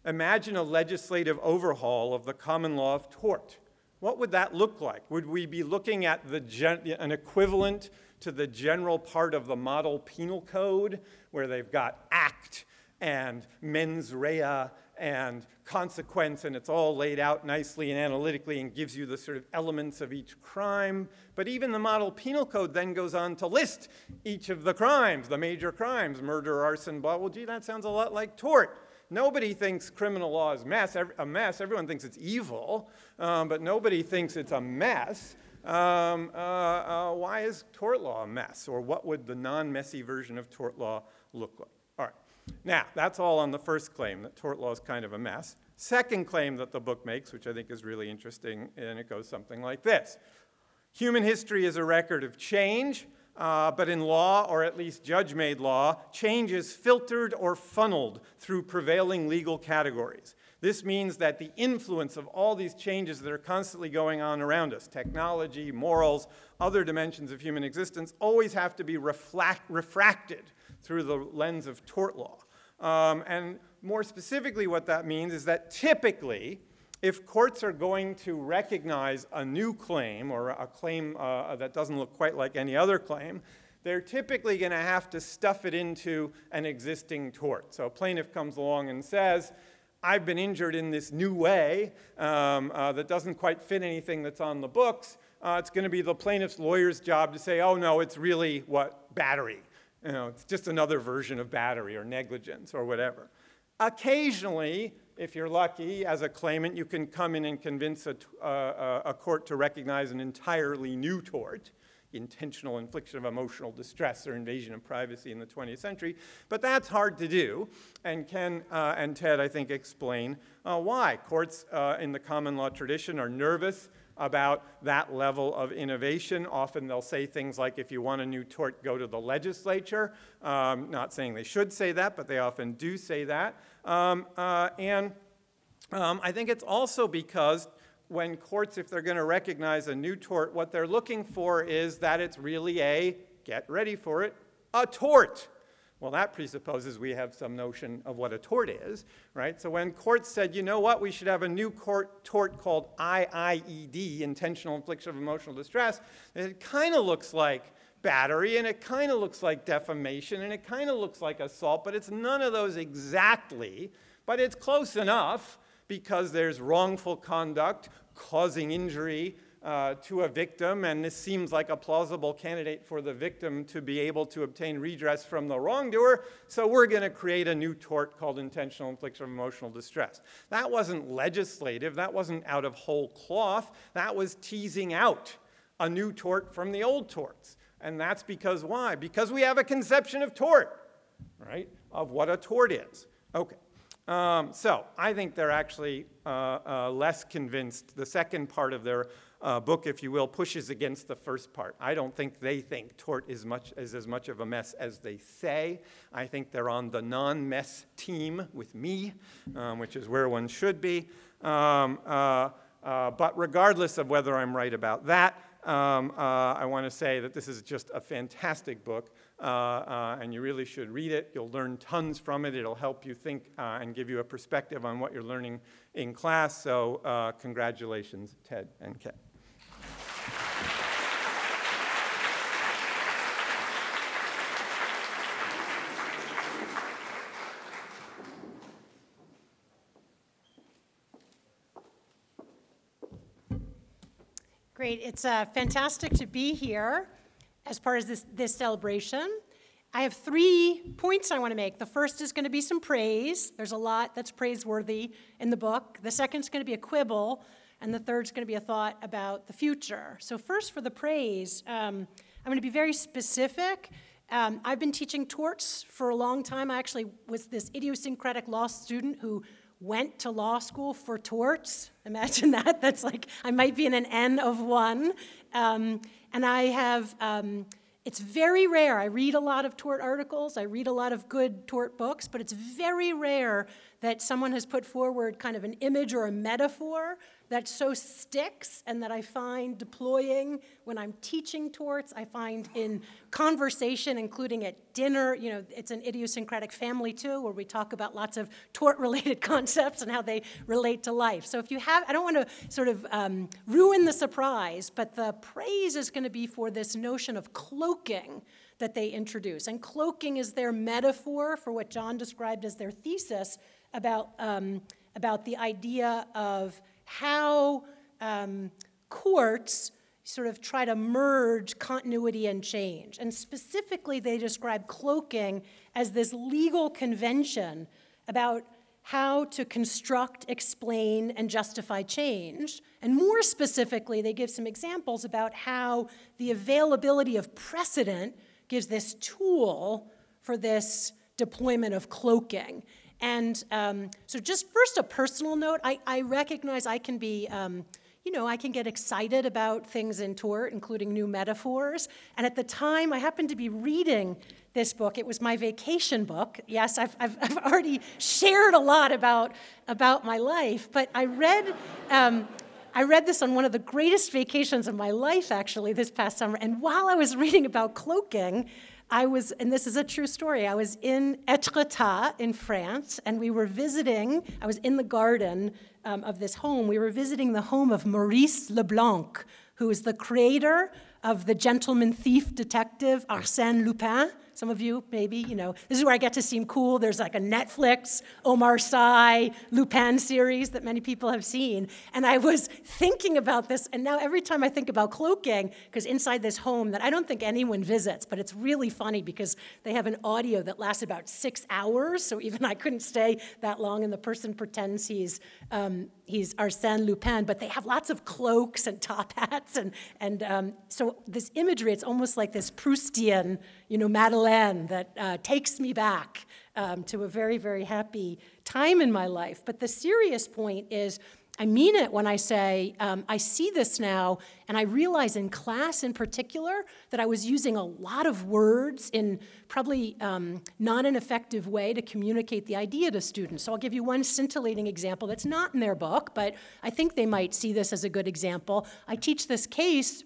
Imagine a legislative overhaul of the common law of tort. What would that look like? Would we be looking at the gen- an equivalent to the general part of the model penal code, where they've got act and mens rea and consequence, and it's all laid out nicely and analytically and gives you the sort of elements of each crime. But even the model penal code then goes on to list each of the crimes, the major crimes murder, arson, blah. Well, gee, that sounds a lot like tort. Nobody thinks criminal law is mess, a mess. Everyone thinks it's evil, um, but nobody thinks it's a mess. Um, uh, uh, why is tort law a mess? Or what would the non messy version of tort law look like? All right. Now, that's all on the first claim that tort law is kind of a mess. Second claim that the book makes, which I think is really interesting, and it goes something like this Human history is a record of change. Uh, but in law, or at least judge made law, change is filtered or funneled through prevailing legal categories. This means that the influence of all these changes that are constantly going on around us technology, morals, other dimensions of human existence always have to be refracted through the lens of tort law. Um, and more specifically, what that means is that typically, if courts are going to recognize a new claim or a claim uh, that doesn't look quite like any other claim, they're typically going to have to stuff it into an existing tort. So a plaintiff comes along and says, I've been injured in this new way um, uh, that doesn't quite fit anything that's on the books. Uh, it's going to be the plaintiff's lawyer's job to say, oh no, it's really what? Battery. You know, it's just another version of battery or negligence or whatever. Occasionally, if you're lucky, as a claimant, you can come in and convince a, uh, a court to recognize an entirely new tort, intentional infliction of emotional distress or invasion of privacy in the 20th century. But that's hard to do. And Ken uh, and Ted, I think, explain uh, why. Courts uh, in the common law tradition are nervous about that level of innovation. Often they'll say things like, if you want a new tort, go to the legislature. Um, not saying they should say that, but they often do say that. Um, uh, and um, I think it's also because when courts, if they're going to recognize a new tort, what they're looking for is that it's really a, get ready for it, a tort. Well, that presupposes we have some notion of what a tort is, right? So when courts said, you know what, we should have a new court tort called IIED, intentional infliction of emotional distress, it kind of looks like battery, and it kind of looks like defamation, and it kind of looks like assault, but it's none of those exactly. But it's close enough because there's wrongful conduct causing injury uh, to a victim, and this seems like a plausible candidate for the victim to be able to obtain redress from the wrongdoer, so we're going to create a new tort called intentional infliction of emotional distress. That wasn't legislative, that wasn't out of whole cloth, that was teasing out a new tort from the old torts. And that's because why? Because we have a conception of tort, right? Of what a tort is. Okay. Um, so I think they're actually uh, uh, less convinced. The second part of their uh, book, if you will, pushes against the first part. I don't think they think tort is, much, is as much of a mess as they say. I think they're on the non mess team with me, um, which is where one should be. Um, uh, uh, but regardless of whether I'm right about that, um, uh, I want to say that this is just a fantastic book, uh, uh, and you really should read it. You'll learn tons from it. It'll help you think uh, and give you a perspective on what you're learning in class. So, uh, congratulations, Ted and Kat. Great. It's uh, fantastic to be here as part of this, this celebration. I have three points I want to make. The first is going to be some praise. There's a lot that's praiseworthy in the book. The second is going to be a quibble. And the third is going to be a thought about the future. So, first, for the praise, um, I'm going to be very specific. Um, I've been teaching torts for a long time. I actually was this idiosyncratic law student who went to law school for torts. Imagine that. That's like, I might be in an N of one. Um, and I have, um, it's very rare. I read a lot of tort articles, I read a lot of good tort books, but it's very rare that someone has put forward kind of an image or a metaphor that so sticks and that I find deploying when I'm teaching torts. I find in conversation, including at dinner, you know, it's an idiosyncratic family too, where we talk about lots of tort related concepts and how they relate to life. So if you have, I don't want to sort of um, ruin the surprise, but the praise is going to be for this notion of cloaking that they introduce. And cloaking is their metaphor for what John described as their thesis about, um, about the idea of how um, courts sort of try to merge continuity and change. And specifically, they describe cloaking as this legal convention about how to construct, explain, and justify change. And more specifically, they give some examples about how the availability of precedent gives this tool for this deployment of cloaking. And um, so, just first, a personal note I, I recognize I can be. Um, you know, I can get excited about things in tort, including new metaphors. And at the time, I happened to be reading this book. It was my vacation book. Yes, I've, I've, I've already shared a lot about, about my life, but I read, um, I read this on one of the greatest vacations of my life, actually, this past summer. And while I was reading about cloaking, I was, and this is a true story, I was in Etretat in France, and we were visiting, I was in the garden um, of this home. We were visiting the home of Maurice Leblanc, who is the creator of the gentleman thief detective Arsène Lupin. Some of you, maybe, you know, this is where I get to seem cool. There's like a Netflix Omar Sy Lupin series that many people have seen. And I was thinking about this, and now every time I think about cloaking, because inside this home that I don't think anyone visits, but it's really funny because they have an audio that lasts about six hours, so even I couldn't stay that long, and the person pretends he's um, he's Arsène Lupin, but they have lots of cloaks and top hats, and and um, so this imagery, it's almost like this Proustian, you know, Madeleine that uh, takes me back um, to a very very happy time in my life. But the serious point is I mean it when I say um, I see this now, and I realize in class in particular that I was using a lot of words in probably um, not an effective way to communicate the idea to students. So I'll give you one scintillating example that's not in their book, but I think they might see this as a good example. I teach this case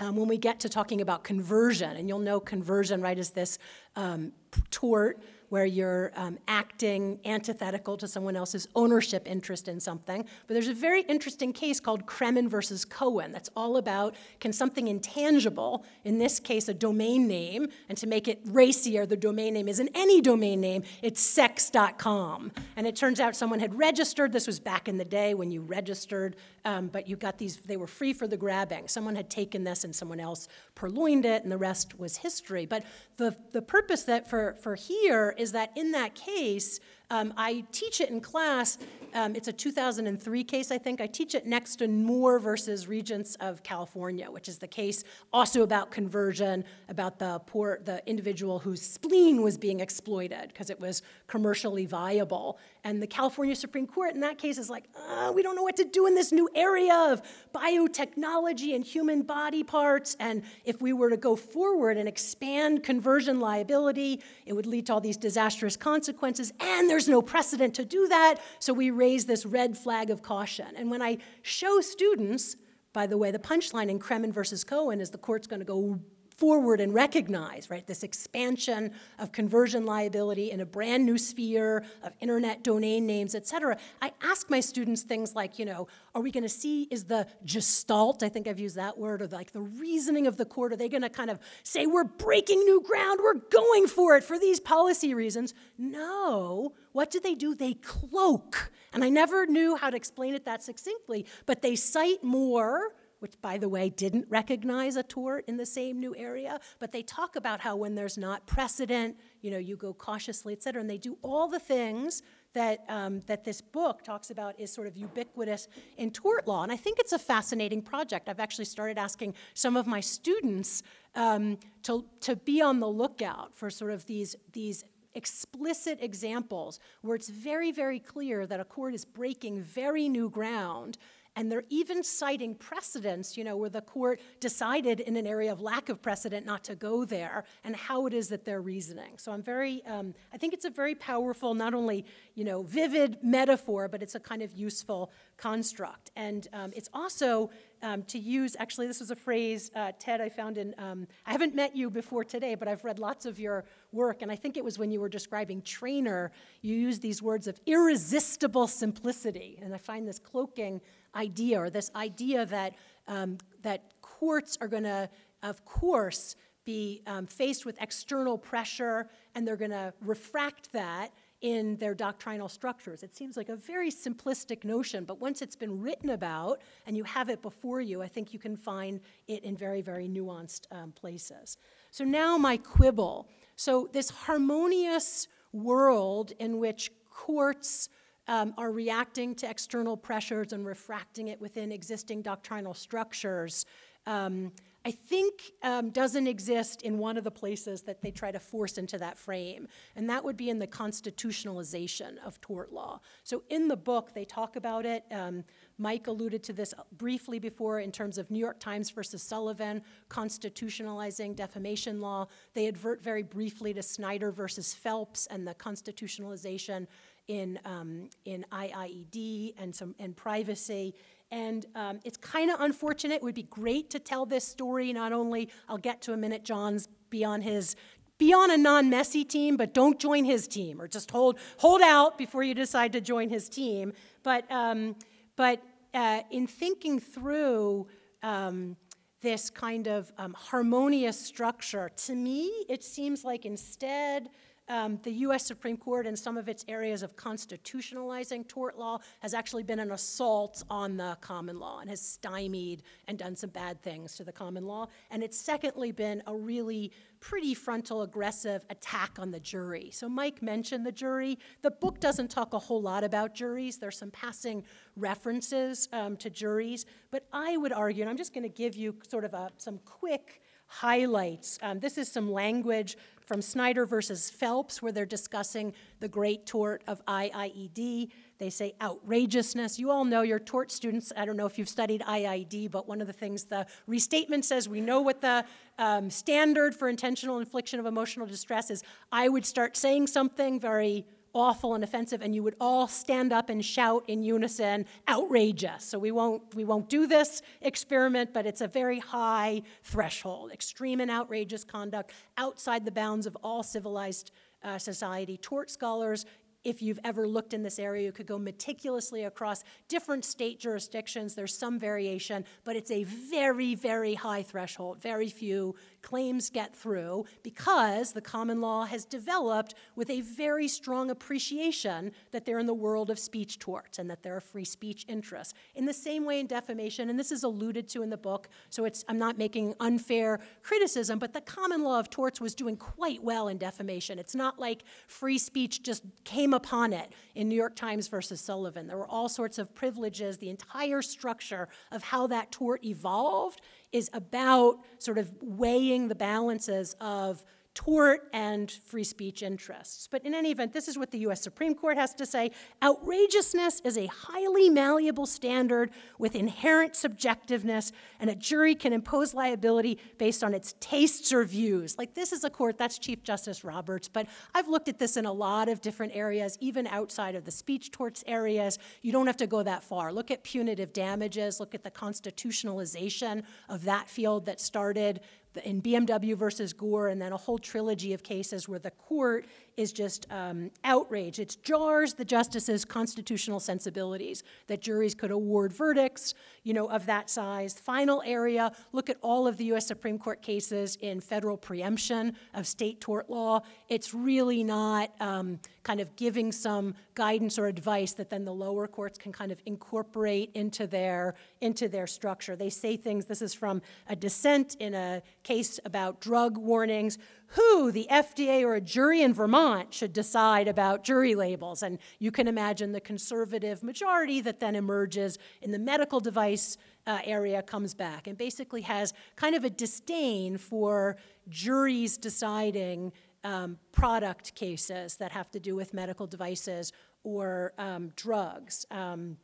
um, when we get to talking about conversion, and you'll know conversion, right, is this um, tort where you're um, acting antithetical to someone else's ownership interest in something. But there's a very interesting case called Kremen versus Cohen that's all about can something intangible, in this case a domain name, and to make it racier, the domain name isn't any domain name, it's sex.com. And it turns out someone had registered, this was back in the day when you registered, um, but you got these, they were free for the grabbing. Someone had taken this and someone else purloined it, and the rest was history. But the, the purpose that for, for here is that in that case, um, I teach it in class. Um, it's a 2003 case, I think. I teach it next to Moore versus Regents of California, which is the case also about conversion, about the poor, the individual whose spleen was being exploited because it was commercially viable. And the California Supreme Court in that case is like, uh, we don't know what to do in this new area of biotechnology and human body parts. And if we were to go forward and expand conversion liability, it would lead to all these disastrous consequences. And there's no precedent to do that. So we raise this red flag of caution. And when I show students, by the way, the punchline in Kremen versus Cohen is the court's going to go forward and recognize, right, this expansion of conversion liability in a brand new sphere of internet domain names, et cetera. I ask my students things like, you know, are we going to see, is the gestalt, I think I've used that word, or like the reasoning of the court, are they going to kind of say, we're breaking new ground, we're going for it for these policy reasons? No. What do they do? They cloak. And I never knew how to explain it that succinctly, but they cite Moore which, by the way, didn't recognize a tort in the same new area, but they talk about how when there's not precedent, you know, you go cautiously, et cetera, and they do all the things that, um, that this book talks about is sort of ubiquitous in tort law. And I think it's a fascinating project. I've actually started asking some of my students um, to, to be on the lookout for sort of these, these explicit examples where it's very, very clear that a court is breaking very new ground and they're even citing precedents, you know, where the court decided in an area of lack of precedent not to go there, and how it is that they're reasoning. So I'm very, um, I think it's a very powerful, not only, you know, vivid metaphor, but it's a kind of useful construct. And um, it's also um, to use, actually, this was a phrase, uh, Ted, I found in, um, I haven't met you before today, but I've read lots of your work, and I think it was when you were describing Traynor, you used these words of irresistible simplicity. And I find this cloaking idea, or this idea that, um, that courts are going to, of course, be um, faced with external pressure and they're going to refract that in their doctrinal structures. It seems like a very simplistic notion, but once it's been written about and you have it before you, I think you can find it in very, very nuanced um, places. So now my quibble. So, this harmonious world in which courts um, are reacting to external pressures and refracting it within existing doctrinal structures, um, I think um, doesn't exist in one of the places that they try to force into that frame, and that would be in the constitutionalization of tort law. So in the book, they talk about it. Um, Mike alluded to this briefly before in terms of New York Times versus Sullivan, constitutionalizing defamation law. They advert very briefly to Snyder versus Phelps and the constitutionalization in, um, in IIED and, some, and privacy. And um, it's kind of unfortunate. It would be great to tell this story. Not only, I'll get to a minute, John's be on his be on a non-messy team, but don't join his team, or just hold hold out before you decide to join his team. But um, but uh, in thinking through um, this kind of um, harmonious structure, to me, it seems like instead um, the US Supreme Court, in some of its areas of constitutionalizing tort law, has actually been an assault on the common law and has stymied and done some bad things to the common law. And it's secondly been a really pretty frontal, aggressive attack on the jury. So, Mike mentioned the jury. The book doesn't talk a whole lot about juries, there's some passing references um, to juries. But I would argue, and I'm just going to give you sort of a, some quick highlights. Um, this is some language from Snyder versus Phelps, where they're discussing the great tort of IIED. They say outrageousness. You all know your tort students. I don't know if you've studied IIED, but one of the things the restatement says we know what the um, standard for intentional infliction of emotional distress is. I would start saying something very awful and offensive and you would all stand up and shout in unison outrageous so we won't we won't do this experiment but it's a very high threshold extreme and outrageous conduct outside the bounds of all civilized uh, Society. Tort scholars if you've ever looked in this area, you could go meticulously across different state jurisdictions. There's some variation, but it's a very, very high threshold. Very few claims get through because the common law has developed with a very strong appreciation that they're in the world of speech torts and that there are free speech interests. In the same way in defamation, and this is alluded to in the book, so it's I'm not making unfair criticism, but the common law of torts was doing quite well in defamation. It's not like free speech just came upon it in New York Times versus Sullivan. There were all sorts of privileges. The entire structure of how that tort evolved is about sort of weighing the balances of tort and free speech interests. But in any event, this is what the US Supreme Court has to say. Outrageousness is a highly malleable standard with inherent subjectiveness, and a jury can impose liability based on its tastes or views. Like, this is a court, that's Chief Justice Roberts, but I've looked at this in a lot of different areas, even outside of the speech torts areas. You don't have to go that far. Look at punitive damages, look at the constitutionalization of that field that started in BMW versus Gore, and then a whole trilogy of cases where the court is just um, outraged. It jars the justices' constitutional sensibilities that juries could award verdicts, you know, of that size. Final area, look at all of the U.S. Supreme Court cases in federal preemption of state tort law. It's really not um, kind of giving some guidance or advice that then the lower courts can kind of incorporate into their into their structure. They say things. This is from a dissent in a case about drug warnings who the FDA or a jury in Vermont should decide about jury labels. And you can imagine the conservative majority that then emerges in the medical device uh, area comes back and basically has kind of a disdain for juries deciding um, product cases that have to do with medical devices or um, drugs. Um,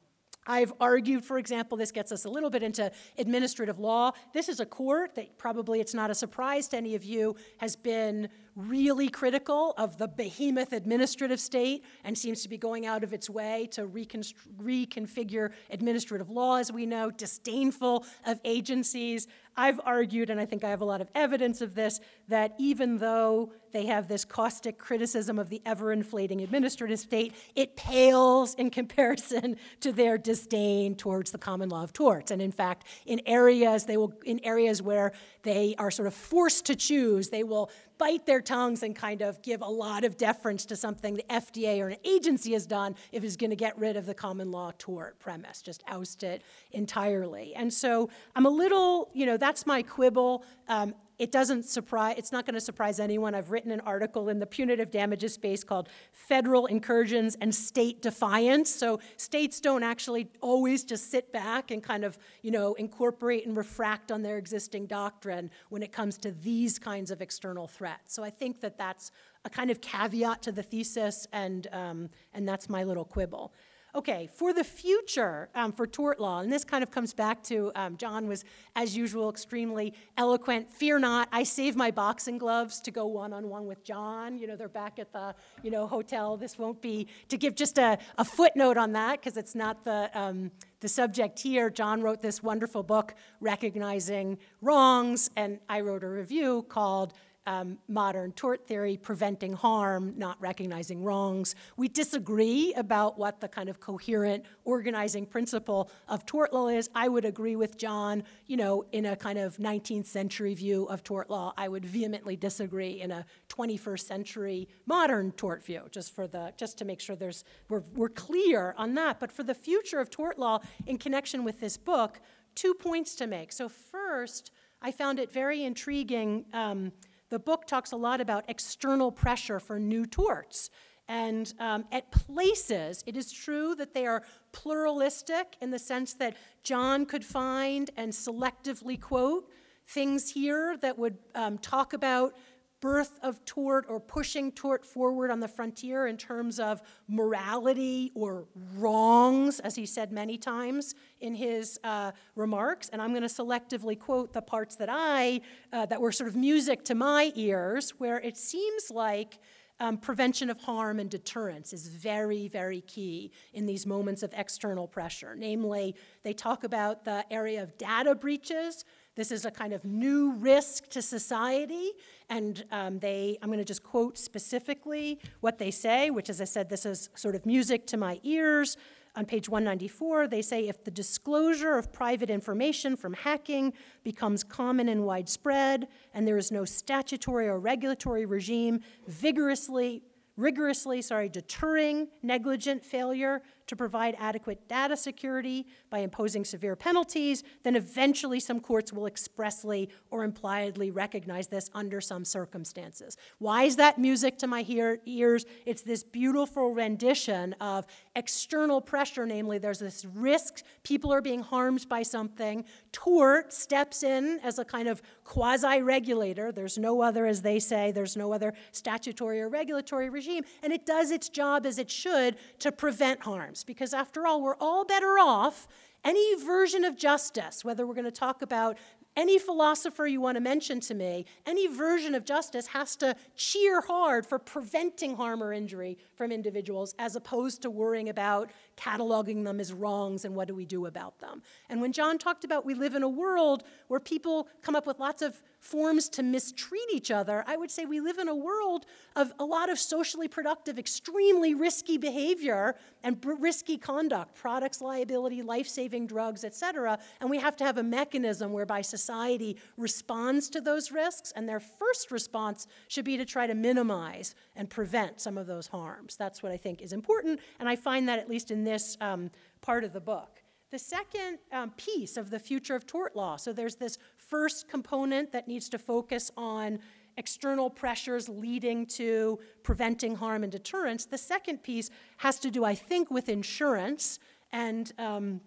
I've argued, for example, this gets us a little bit into administrative law. This is a court that probably it's not a surprise to any of you has been really critical of the behemoth administrative state and seems to be going out of its way to reconfigure administrative law, as we know, disdainful of agencies. I've argued, and I think I have a lot of evidence of this, that even though they have this caustic criticism of the ever inflating administrative state, it pales in comparison to their disdain towards the common law of torts. And in fact, in areas they will in areas where they are sort of forced to choose, they will bite their tongues and kind of give a lot of deference to something the FDA or an agency has done if it's going to get rid of the common law tort premise, just oust it entirely. And so I'm a little, you know, that's my quibble. Um, it doesn't surprise, it's not going to surprise anyone. I've written an article in the punitive damages space called Federal Incursions and State Defiance. So states don't actually always just sit back and kind of, you know, incorporate and refract on their existing doctrine when it comes to these kinds of external threats. So I think that that's a kind of caveat to the thesis, and, um, and that's my little quibble. Okay, for the future um, for tort law, and this kind of comes back to um, John was, as usual, extremely eloquent. Fear not, I save my boxing gloves to go one on one with John. You know, they're back at the you know hotel. This won't be to give just a, a footnote on that because it's not the um, the subject here. John wrote this wonderful book, recognizing wrongs, and I wrote a review called um, modern tort theory, preventing harm, not recognizing wrongs. We disagree about what the kind of coherent organizing principle of tort law is. I would agree with John, you know, in a kind of 19th century view of tort law. I would vehemently disagree in a 21st century modern tort view, just for the just to make sure there's we're, we're clear on that. But for the future of tort law in connection with this book, two points to make. So first, I found it very intriguing. Um, the book talks a lot about external pressure for new torts. And um, at places, it is true that they are pluralistic in the sense that John could find and selectively quote things here that would um, talk about birth of tort or pushing tort forward on the frontier in terms of morality or wrongs, as he said many times in his uh, remarks. And I'm going to selectively quote the parts that I, uh, that were sort of music to my ears, where it seems like. Um, prevention of harm and deterrence is very, very key in these moments of external pressure. Namely, they talk about the area of data breaches, This is a kind of new risk to society, and um, they, I'm going to just quote specifically what they say, which, as I said, this is sort of music to my ears. On page 194, they say if the disclosure of private information from hacking becomes common and widespread, and there is no statutory or regulatory regime vigorously rigorously sorry, deterring negligent failure to provide adequate data security by imposing severe penalties, then eventually some courts will expressly or impliedly recognize this under some circumstances. Why is that music to my hear- ears? It's this beautiful rendition of external pressure, namely, there's this risk, people are being harmed by something. Tort steps in as a kind of quasi regulator. There's no other, as they say, there's no other statutory or regulatory regime, and it does its job as it should to prevent harms because after all, we're all better off. Any version of justice, whether we're going to talk about any philosopher you want to mention to me, any version of justice has to cheer hard for preventing harm or injury from individuals as opposed to worrying about cataloging them as wrongs and what do we do about them. And when John talked about we live in a world where people come up with lots of forms to mistreat each other, I would say we live in a world of a lot of socially productive, extremely risky behavior and risky conduct, products liability, life-saving drugs, et cetera, and we have to have a mechanism whereby society responds to those risks, and their first response should be to try to minimize and prevent some of those harms. That's what I think is important, and I find that at least in this um, part of the book. The second um, piece of the future of tort law, so there's this first component that needs to focus on external pressures leading to preventing harm and deterrence. The second piece has to do, I think, with insurance. And um,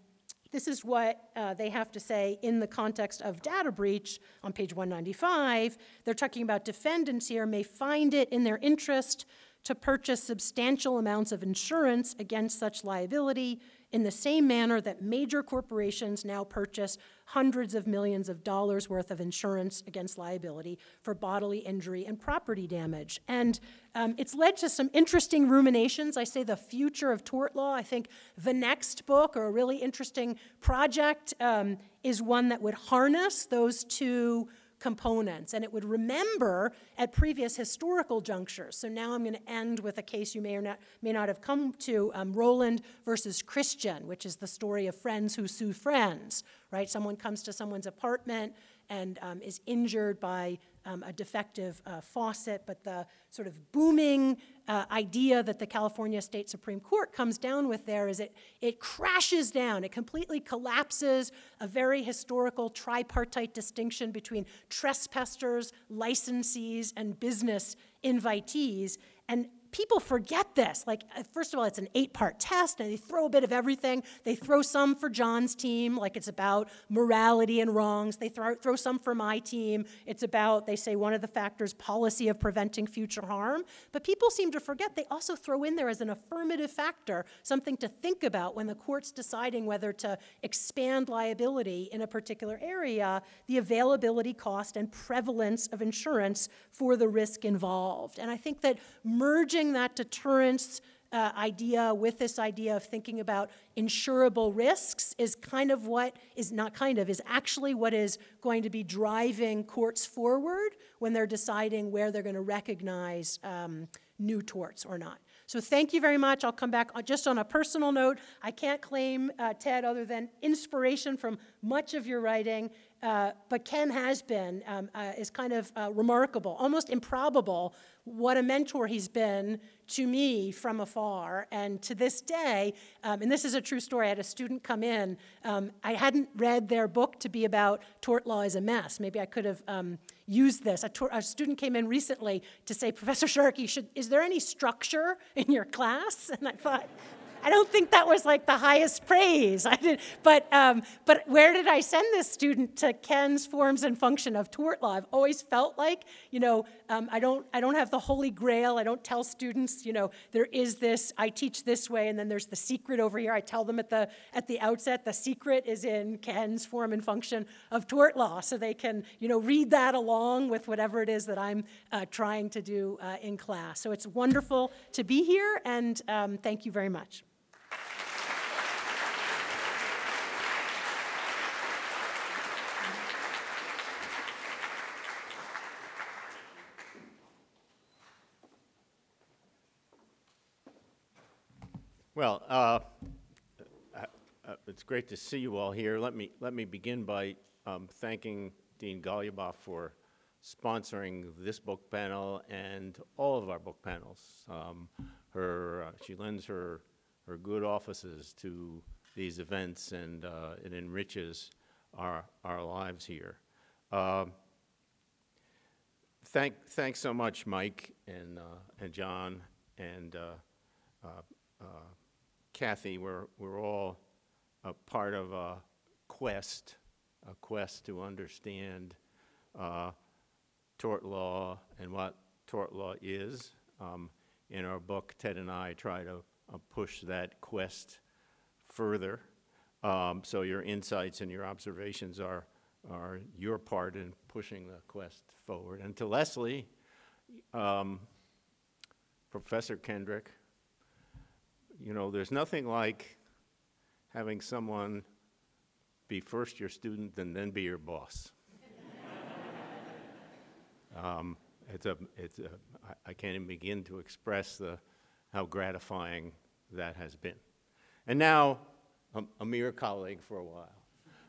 this is what uh, they have to say in the context of data breach on page 195. They're talking about defendants here may find it in their interest to purchase substantial amounts of insurance against such liability in the same manner that major corporations now purchase hundreds of millions of dollars worth of insurance against liability for bodily injury and property damage. And um, it's led to some interesting ruminations. I say the future of tort law. I think the next book, or a really interesting project, um, is one that would harness those two components, and it would remember at previous historical junctures. So now I'm going to end with a case you may or not, may not have come to um, Rowland versus Christian, which is the story of friends who sue friends, right? Someone comes to someone's apartment and um, is injured by um, a defective uh, faucet, but the sort of booming uh, idea that the California State Supreme Court comes down with there is it, it crashes down, it completely collapses a very historical tripartite distinction between trespassers, licensees, and business invitees. And people forget this. Like, uh, first of all, it's an eight part test, and they throw a bit of everything. They throw some for John's team, like it's about morality and wrongs. They throw, throw some for my team. It's about, they say, one of the factors, policy of preventing future harm. But people seem to forget they also throw in there as an affirmative factor something to think about when the court's deciding whether to expand liability in a particular area, the availability, cost, and prevalence of insurance for the risk involved. And I think that merging that deterrence uh, idea with this idea of thinking about insurable risks is kind of what is not kind of is actually what is going to be driving courts forward when they're deciding where they're going to recognize um, new torts or not. So thank you very much. I'll come back uh, just on a personal note. I can't claim, uh, Ted, other than inspiration from much of your writing, uh, but Ken has been, um, uh, is kind of uh, remarkable, almost improbable what a mentor he's been to me from afar. And to this day, um, and this is a true story, I had a student come in. Um, I hadn't read their book to be about tort law is a mess. Maybe I could have um, used this. A, tor- a, student came in recently to say, Professor Sharkey, should, is there any structure in your class? And I thought, I don't think that was like the highest praise. I did, but, um, but where did I send this student to Ken's forms and function of tort law? I've always felt like, you know, um, I, don't, I don't have the holy grail. I don't tell students, you know, there is this, I teach this way, and then there's the secret over here. I tell them at the, at the outset, the secret is in Ken's form and function of tort law, so they can, you know, read that along with whatever it is that I'm uh, trying to do uh, in class. So it's wonderful to be here, and um, thank you very much. Well, uh, uh, uh, it's great to see you all here. Let me, let me begin by um, thanking Dean Goluboff for sponsoring this book panel and all of our book panels. Um, her, uh, she lends her her good offices to these events, and uh, it enriches our, our lives here. Um, Thank, thanks so much, Mike and, uh, and John and uh, uh, uh, Kathy. We're, we're all a part of a quest, a quest to understand uh, tort law and what tort law is. Um, in our book, Ted and I try to uh, push that quest further. Um, so your insights and your observations are, are your part in pushing the quest forward. And to Leslie, um, Professor Kendrick, you know, there's nothing like having someone be first your student and then be your boss. um, it's a, it's a, I, I can't even begin to express the, how gratifying that has been. And now, a, a mere colleague for a while.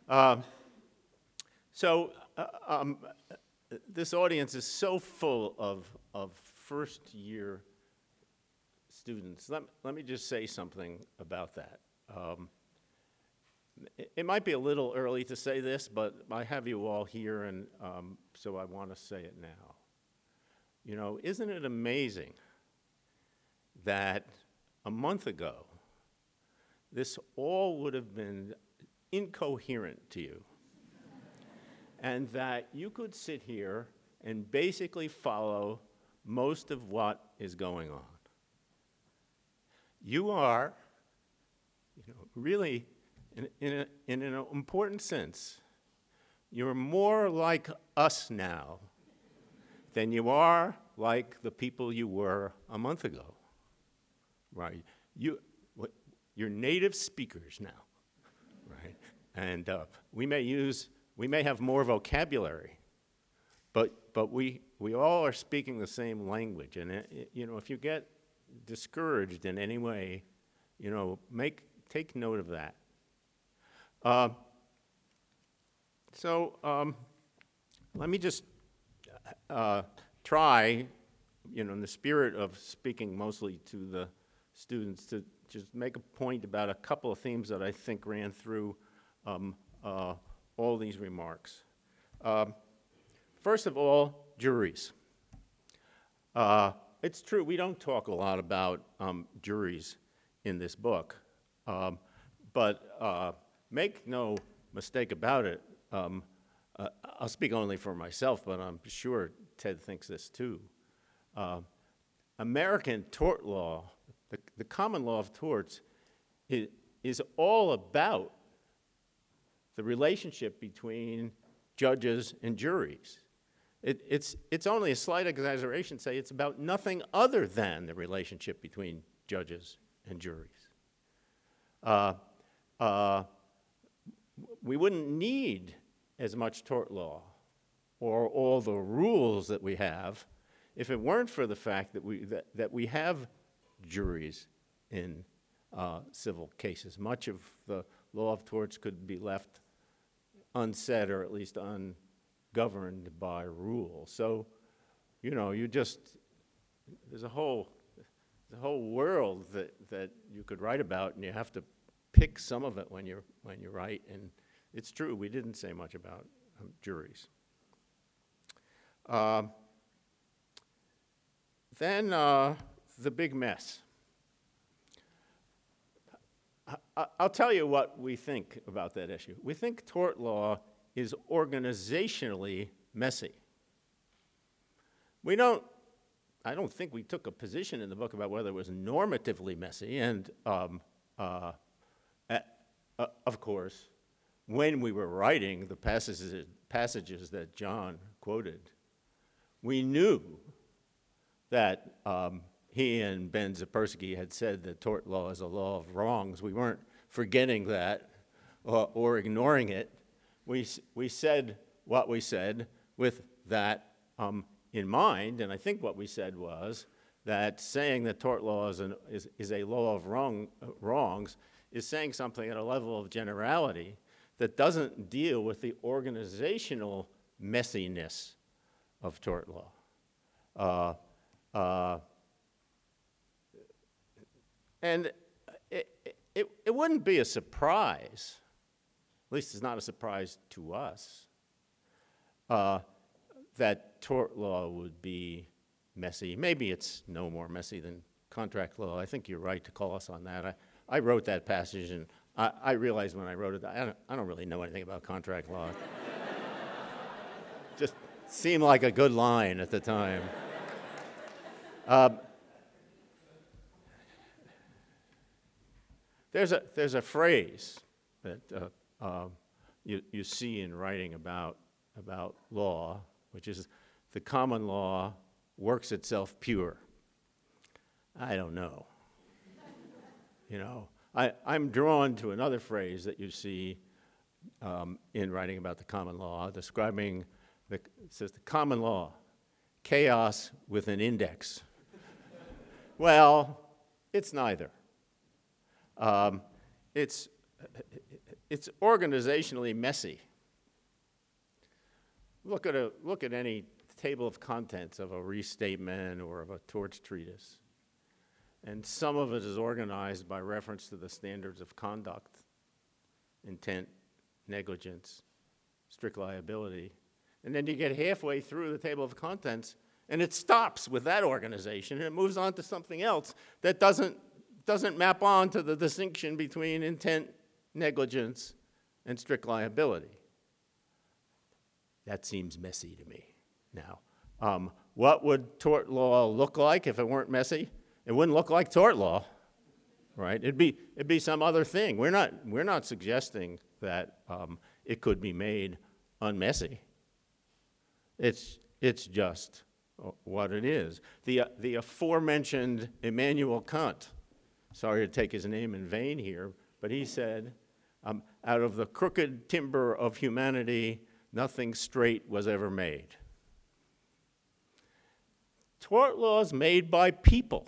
Um, so, uh, um, this audience is so full of, of first year students. Let, let me just say something about that. Um, it, it might be a little early to say this, but I have you all here, and um, so I want to say it now. You know, isn't it amazing that a month ago, this all would have been incoherent to you? and that you could sit here and basically follow most of what is going on. You are, you know, really, in, in, a, in an important sense, you're more like us now than you are like the people you were a month ago. Right? You, you're native speakers now, right? And uh, we may use we may have more vocabulary, but, but we, we all are speaking the same language. And, it, it, you know, if you get discouraged in any way, you know, make, take note of that. Uh, so um, let me just uh, try, you know, in the spirit of speaking mostly to the students, to just make a point about a couple of themes that I think ran through um, uh, all these remarks. Um, first of all, juries. Uh, it's true, we don't talk a lot about um, juries in this book, um, but uh, make no mistake about it. Um, uh, I'll speak only for myself, but I'm sure Ted thinks this too. Uh, American tort law, the, the common law of torts, is, all about the relationship between judges and juries. It, it's, it's only a slight exaggeration to say it's about nothing other than the relationship between judges and juries. Uh, uh, we wouldn't need as much tort law or all the rules that we have if it weren't for the fact that we, that, that we have juries in uh, civil cases. Much of the law of torts could be left unsaid or at least ungoverned by rule. So, you know, you just, there's a whole, the whole world that, that you could write about, and you have to pick some of it when you when you write. And it's true, we didn't say much about um, juries. Uh, then uh, the big mess. I'll tell you what we think about that issue. We think tort law is organizationally messy. We don't, I don't think we took a position in the book about whether it was normatively messy. And um, uh, uh, of course, when we were writing the passages, passages that John quoted, we knew that um, he and Ben Zipursky had said that tort law is a law of wrongs. We weren't forgetting that or, or ignoring it. We, we said what we said with that um, in mind, and I think what we said was that saying that tort law is, an, is, is a law of wrong, wrongs is saying something at a level of generality that doesn't deal with the organizational messiness of tort law. Uh, uh, and it, it, it wouldn't be a surprise, at least it's not a surprise to us, uh, that tort law would be messy. Maybe it's no more messy than contract law. I think you're right to call us on that. I, I wrote that passage, and I, I realized when I wrote it, I don't, I don't really know anything about contract law. Just seemed like a good line at the time. Um, there's, a, there's a phrase that uh, um, you, you see in writing about, about law, which is the common law works itself pure. I don't know. you know, I, I'm drawn to another phrase that you see um, in writing about the common law, describing the, says the common law, chaos with an index. well, it's neither. Um, it's, it's organizationally messy. Look at, a, look at any table of contents of a restatement or of a torts treatise. And some of it is organized by reference to the standards of conduct, intent, negligence, strict liability. And then you get halfway through the table of contents and it stops with that organization and it moves on to something else that doesn't, doesn't map on to the distinction between intent, negligence, and strict liability. That seems messy to me now. Um, what would tort law look like if it weren't messy? It wouldn't look like tort law, right? It'd be, it'd be some other thing. We're not, we're not suggesting that um, it could be made unmessy. It's, it's just what it is. The, uh, the aforementioned Immanuel Kant, sorry to take his name in vain here, but he said, um, out of the crooked timber of humanity, nothing straight was ever made. Tort laws made by people.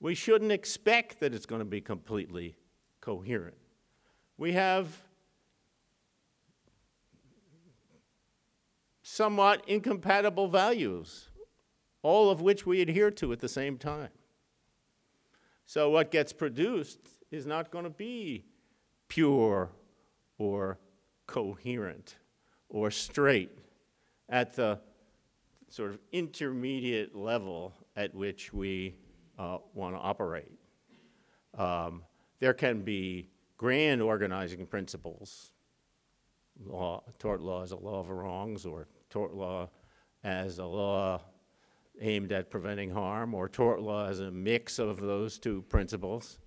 We shouldn't expect that it's going to be completely coherent. We have somewhat incompatible values, all of which we adhere to at the same time. So, what gets produced is not going to be pure or coherent or straight at the sort of intermediate level at which we uh, want to operate. Um, there can be grand organizing principles. Law, tort law as a law of wrongs, or tort law as a law aimed at preventing harm, or tort law as a mix of those two principles.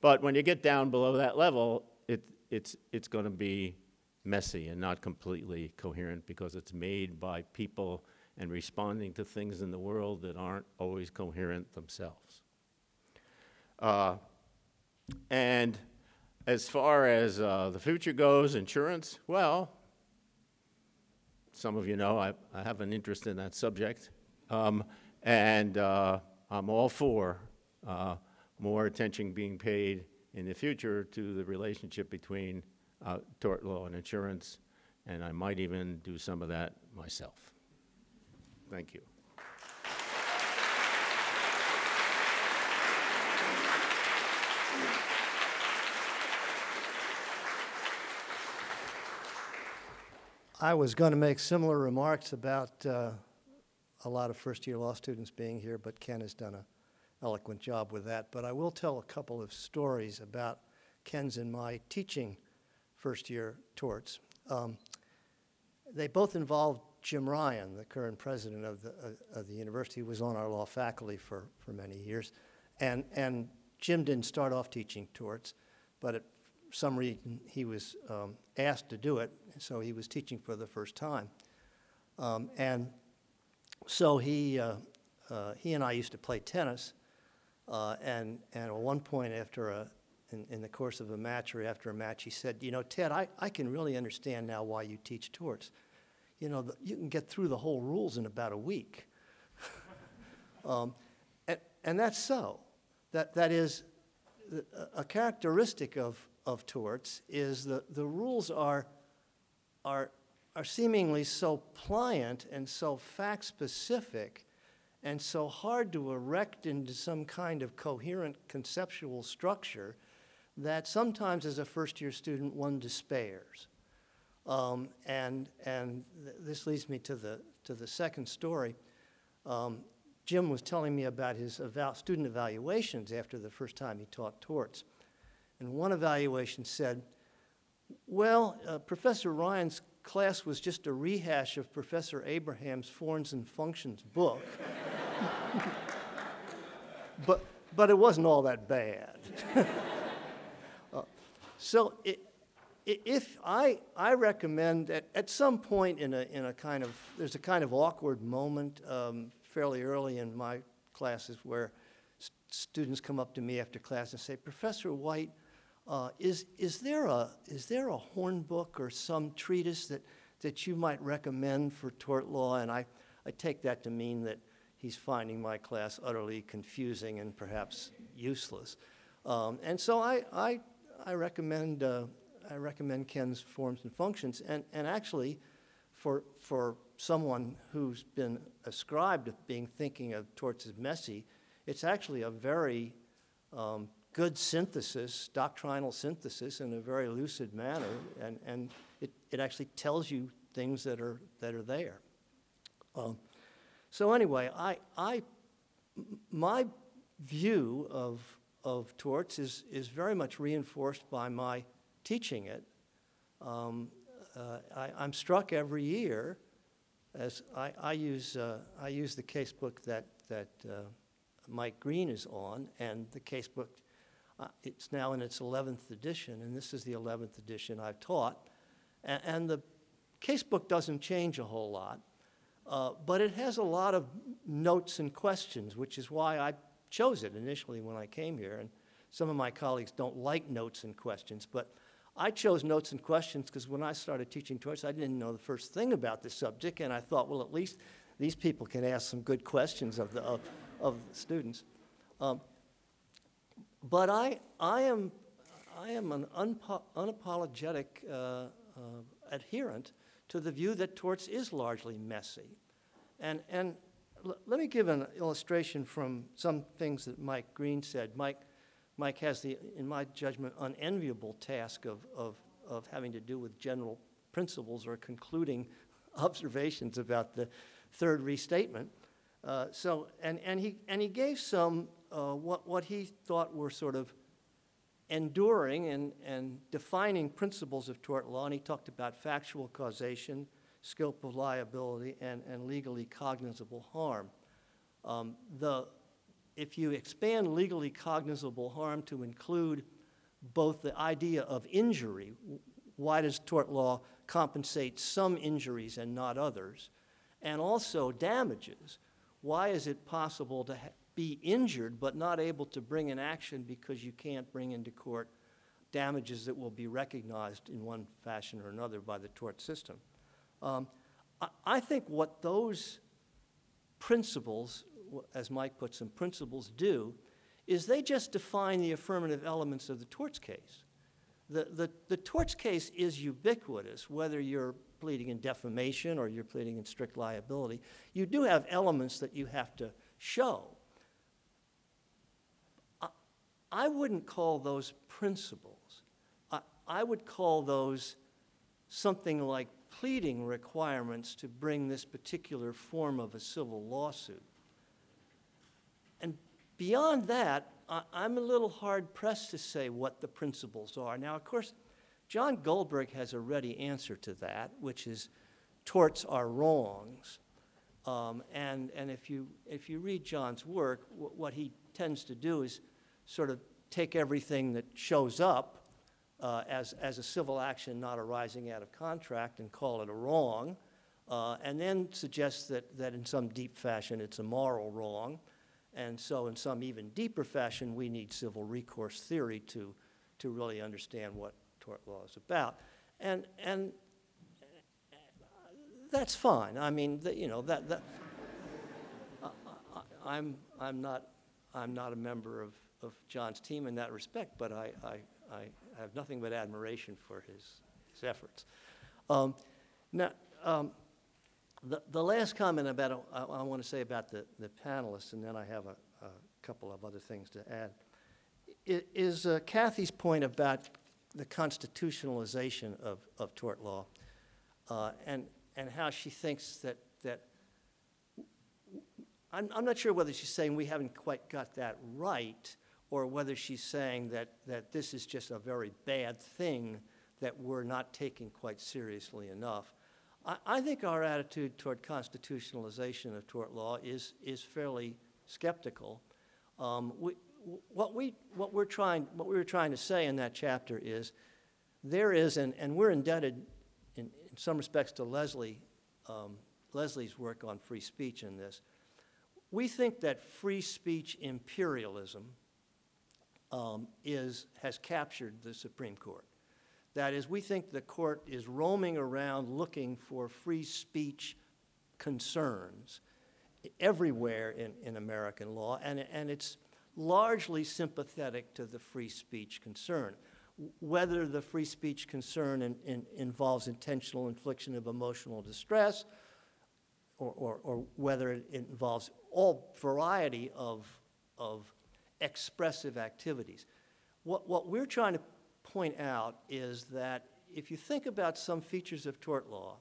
But when you get down below that level, it, it's, it's going to be messy and not completely coherent because it's made by people and responding to things in the world that aren't always coherent themselves. Uh, and as far as uh, the future goes, insurance, well, some of you know I, I have an interest in that subject. Um, and uh, I'm all for uh, more attention being paid in the future to the relationship between uh, tort law and insurance, and I might even do some of that myself. Thank you. I was going to make similar remarks about uh, a lot of first-year law students being here, but Ken has done an eloquent job with that. But I will tell a couple of stories about Ken's and my teaching first-year torts. Um, they both involved Jim Ryan, the current president of the, uh, of the university, was on our law faculty for, for many years. And, and Jim didn't start off teaching torts, but at some reason he was um, asked to do it, so he was teaching for the first time. Um, and so he, uh, uh, he and I used to play tennis, uh, and, and at one point after a, in, in the course of a match or after a match, he said, you know, Ted, I, I can really understand now why you teach torts you know, the, you can get through the whole rules in about a week. um, And, and that's so. That, that is, a characteristic of, of torts is the, the rules are, are, are seemingly so pliant and so fact-specific and so hard to erect into some kind of coherent conceptual structure that sometimes as a first-year student, one despairs. Um, and and th- this leads me to the, to the second story. Um, Jim was telling me about his eval- student evaluations after the first time he taught torts. And one evaluation said, well, uh, Professor Ryan's class was just a rehash of Professor Abraham's Forms and Functions book. but, but it wasn't all that bad. Uh, so it, if I, I recommend that at some point in a, in a kind of, there's a kind of awkward moment um, fairly early in my classes where s- students come up to me after class and say, Professor White, uh, is, is, there a, is there a horn book or some treatise that, that you might recommend for tort law? And I, I take that to mean that he's finding my class utterly confusing and perhaps useless. Um, and so I, I, I recommend, uh, I recommend Ken's Forms and Functions. And, and actually, for, for someone who's been ascribed of being thinking of torts as messy, it's actually a very um, good synthesis, doctrinal synthesis in a very lucid manner, and, and it, it actually tells you things that are, that are there. Um, so anyway, I, I, my view of, of torts is, is very much reinforced by my teaching it. Um, uh, I, I'm struck every year as I, I use, uh, I use the casebook that, that uh, Mike Green is on, and the casebook, uh, it's now in its 11th edition, and this is the 11th edition I've taught. And, and the casebook doesn't change a whole lot, uh, but it has a lot of notes and questions, which is why I chose it initially when I came here. And some of my colleagues don't like notes and questions, but I chose notes and questions because when I started teaching torts, I didn't know the first thing about the subject, and I thought, well, at least these people can ask some good questions of the, of, of the students. Um, but I, I, am, I am an unpo- unapologetic uh, uh, adherent to the view that torts is largely messy. And, and l- let me give an illustration from some things that Mike Green said. Mike, Mike has the, in my judgment, unenviable task of, of, of having to do with general principles or concluding observations about the third restatement. Uh, so, and, and, he, and he gave some, uh, what, what he thought were sort of enduring and, and defining principles of tort law, and he talked about factual causation, scope of liability, and, and legally cognizable harm. Um, the, if you expand legally cognizable harm to include both the idea of injury, why does tort law compensate some injuries and not others, and also damages, why is it possible to ha- be injured but not able to bring an action because you can't bring into court damages that will be recognized in one fashion or another by the tort system? Um, I, I think what those principles, as Mike puts them, principles do, is they just define the affirmative elements of the torts case. The, the, the torts case is ubiquitous, whether you're pleading in defamation or you're pleading in strict liability. You do have elements that you have to show. I, wouldn't call those principles. I, I would call those something like pleading requirements to bring this particular form of a civil lawsuit. And beyond that, I, I'm a little hard pressed to say what the principles are. Now, of course, John Goldberg has a ready answer to that, which is torts are wrongs. Um, and and if, you, if you read John's work, wh- what he tends to do is sort of take everything that shows up uh, as, as a civil action not arising out of contract and call it a wrong, uh, and then suggest that, that in some deep fashion it's a moral wrong. And so, in some even deeper fashion, we need civil recourse theory to, to really understand what tort law is about. And, and that's fine. I mean, the- you know, that, that, I- I'm, I'm not I'm not a member of, of John's team in that respect, but I, I, I have nothing but admiration for his, his efforts. Um, now, um, the, the last comment about, I, I want to say about the, the panelists, and then I have a, a couple of other things to add, is uh, Kathy's point about the constitutionalization of, of tort law, uh, and, and how she thinks that, that I'm, I'm not sure whether she's saying we haven't quite got that right, or whether she's saying that, that this is just a very bad thing that we're not taking quite seriously enough. I, I think our attitude toward constitutionalization of tort law is, is fairly skeptical. Um, we, what, we, what, we're trying, what we were trying to say in that chapter is there is, and, and we're indebted in, in some respects to Leslie, um, Leslie's work on free speech in this. We think that free speech imperialism um, is, has captured the Supreme Court. That is, we think the court is roaming around looking for free speech concerns everywhere in, in American law, and, and it's largely sympathetic to the free speech concern. Whether the free speech concern in, in, involves intentional infliction of emotional distress, or, or, or whether it involves all variety of, of expressive activities. What, what we're trying to point out is that if you think about some features of tort law,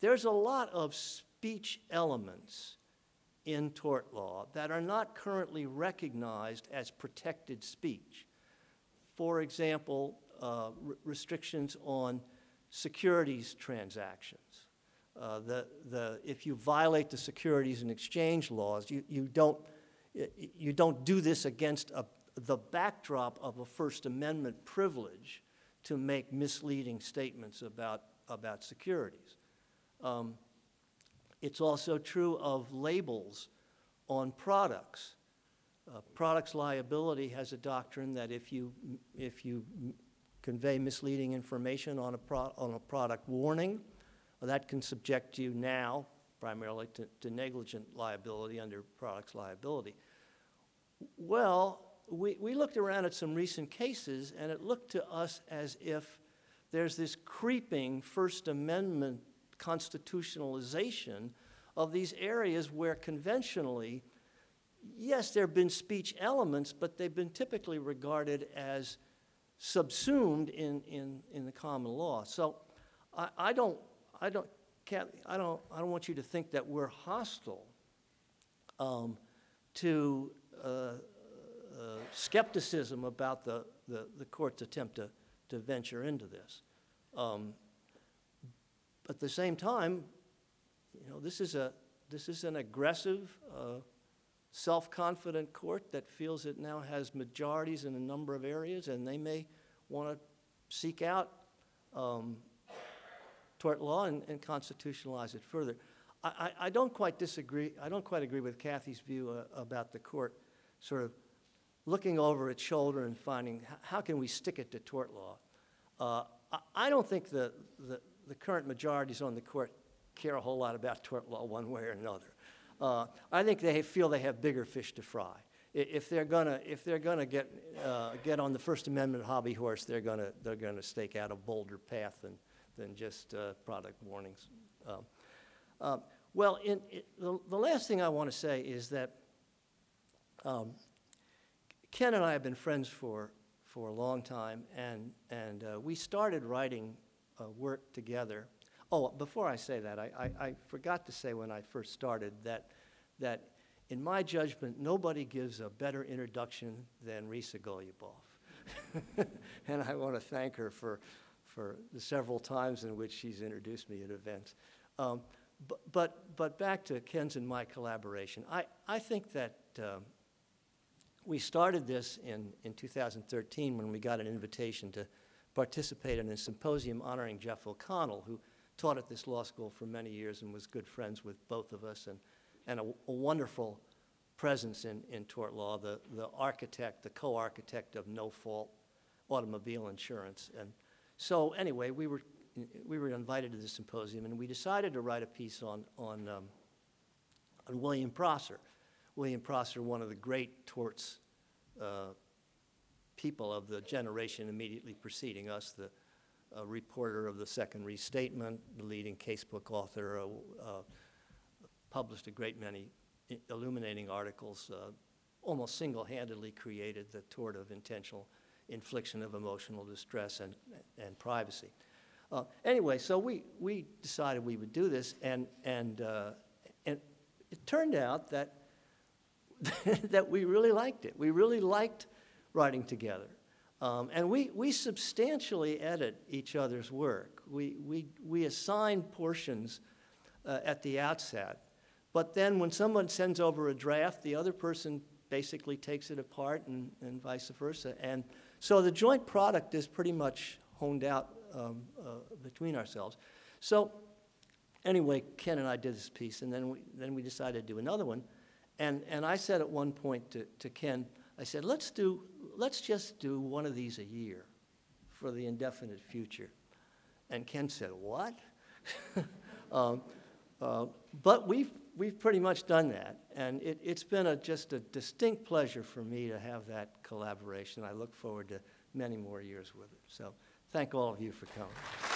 there's a lot of speech elements in tort law that are not currently recognized as protected speech. For example, uh, re- restrictions on securities transactions. Uh, the, the, if you violate the securities and exchange laws, you, you, don't, you don't do this against a, the backdrop of a First Amendment privilege to make misleading statements about, about securities. Um, it's also true of labels on products. Uh, products liability has a doctrine that if you, if you convey misleading information on a, pro, on a product warning, that can subject you now primarily to, to negligent liability under products liability. Well, we, we looked around at some recent cases, and it looked to us as if there's this creeping First Amendment constitutionalization of these areas where conventionally, yes, there have been speech elements, but they've been typically regarded as subsumed in, in, in the common law. So I, I don't, I don't, I don't, I don't want you to think that we're hostile um, to uh, uh, skepticism about the, the, the court's attempt to, to venture into this. Um, at the same time, you know, this is, a, this is an aggressive, uh, self-confident court that feels it now has majorities in a number of areas, and they may want to seek out um, tort law and, and constitutionalize it further. I, I, I don't quite disagree, I don't quite agree with Kathy's view uh, about the court sort of looking over its shoulder and finding, how can we stick it to tort law? Uh, I, I don't think the, the, the current majorities on the court care a whole lot about tort law one way or another. Uh, I think they feel they have bigger fish to fry. If they're gonna, if they're gonna get, uh, get on the First Amendment hobby horse, they're gonna, they're gonna stake out a bolder path than, than just uh, product warnings. Um, um, Well, in, the, the last thing I want to say is that um, Ken and I have been friends for, for a long time, and, and uh, we started writing uh, work together. Oh, before I say that, I, I, I forgot to say when I first started that, that in my judgment, nobody gives a better introduction than Risa Goluboff. and I want to thank her for, for the several times in which she's introduced me at events. Um, but, but, but back to Ken's and my collaboration. I, I think that um, we started this in, in 2013 when we got an invitation to participate in a symposium honoring Jeff O'Connell, who taught at this law school for many years and was good friends with both of us and, and a, a wonderful presence in, in tort law, the, the architect, the co-architect of no-fault automobile insurance. And so anyway, we were, we were invited to the symposium and we decided to write a piece on, on, um, on William Prosser. William Prosser, one of the great torts uh, people of the generation immediately preceding us, the uh, reporter of the Second Restatement, the leading casebook author, uh, published a great many illuminating articles, uh, almost single-handedly created the tort of intentional infliction of emotional distress and, and privacy. Uh, Anyway, so we, we decided we would do this, and, and, uh, and it turned out that, that we really liked it. We really liked writing together. Um, and we, we substantially edit each other's work. We, we, we assign portions uh, at the outset. But then when someone sends over a draft, the other person basically takes it apart and, and vice versa. And so the joint product is pretty much honed out um, uh, between ourselves. So anyway, Ken and I did this piece, and then we, then we decided to do another one. And, and I said at one point to, to Ken, I said, let's do, let's just do one of these a year for the indefinite future. And Ken said, what? um, uh, but we've, we've pretty much done that. And it, it's been a, just a distinct pleasure for me to have that collaboration. I look forward to many more years with it. So thank all of you for coming.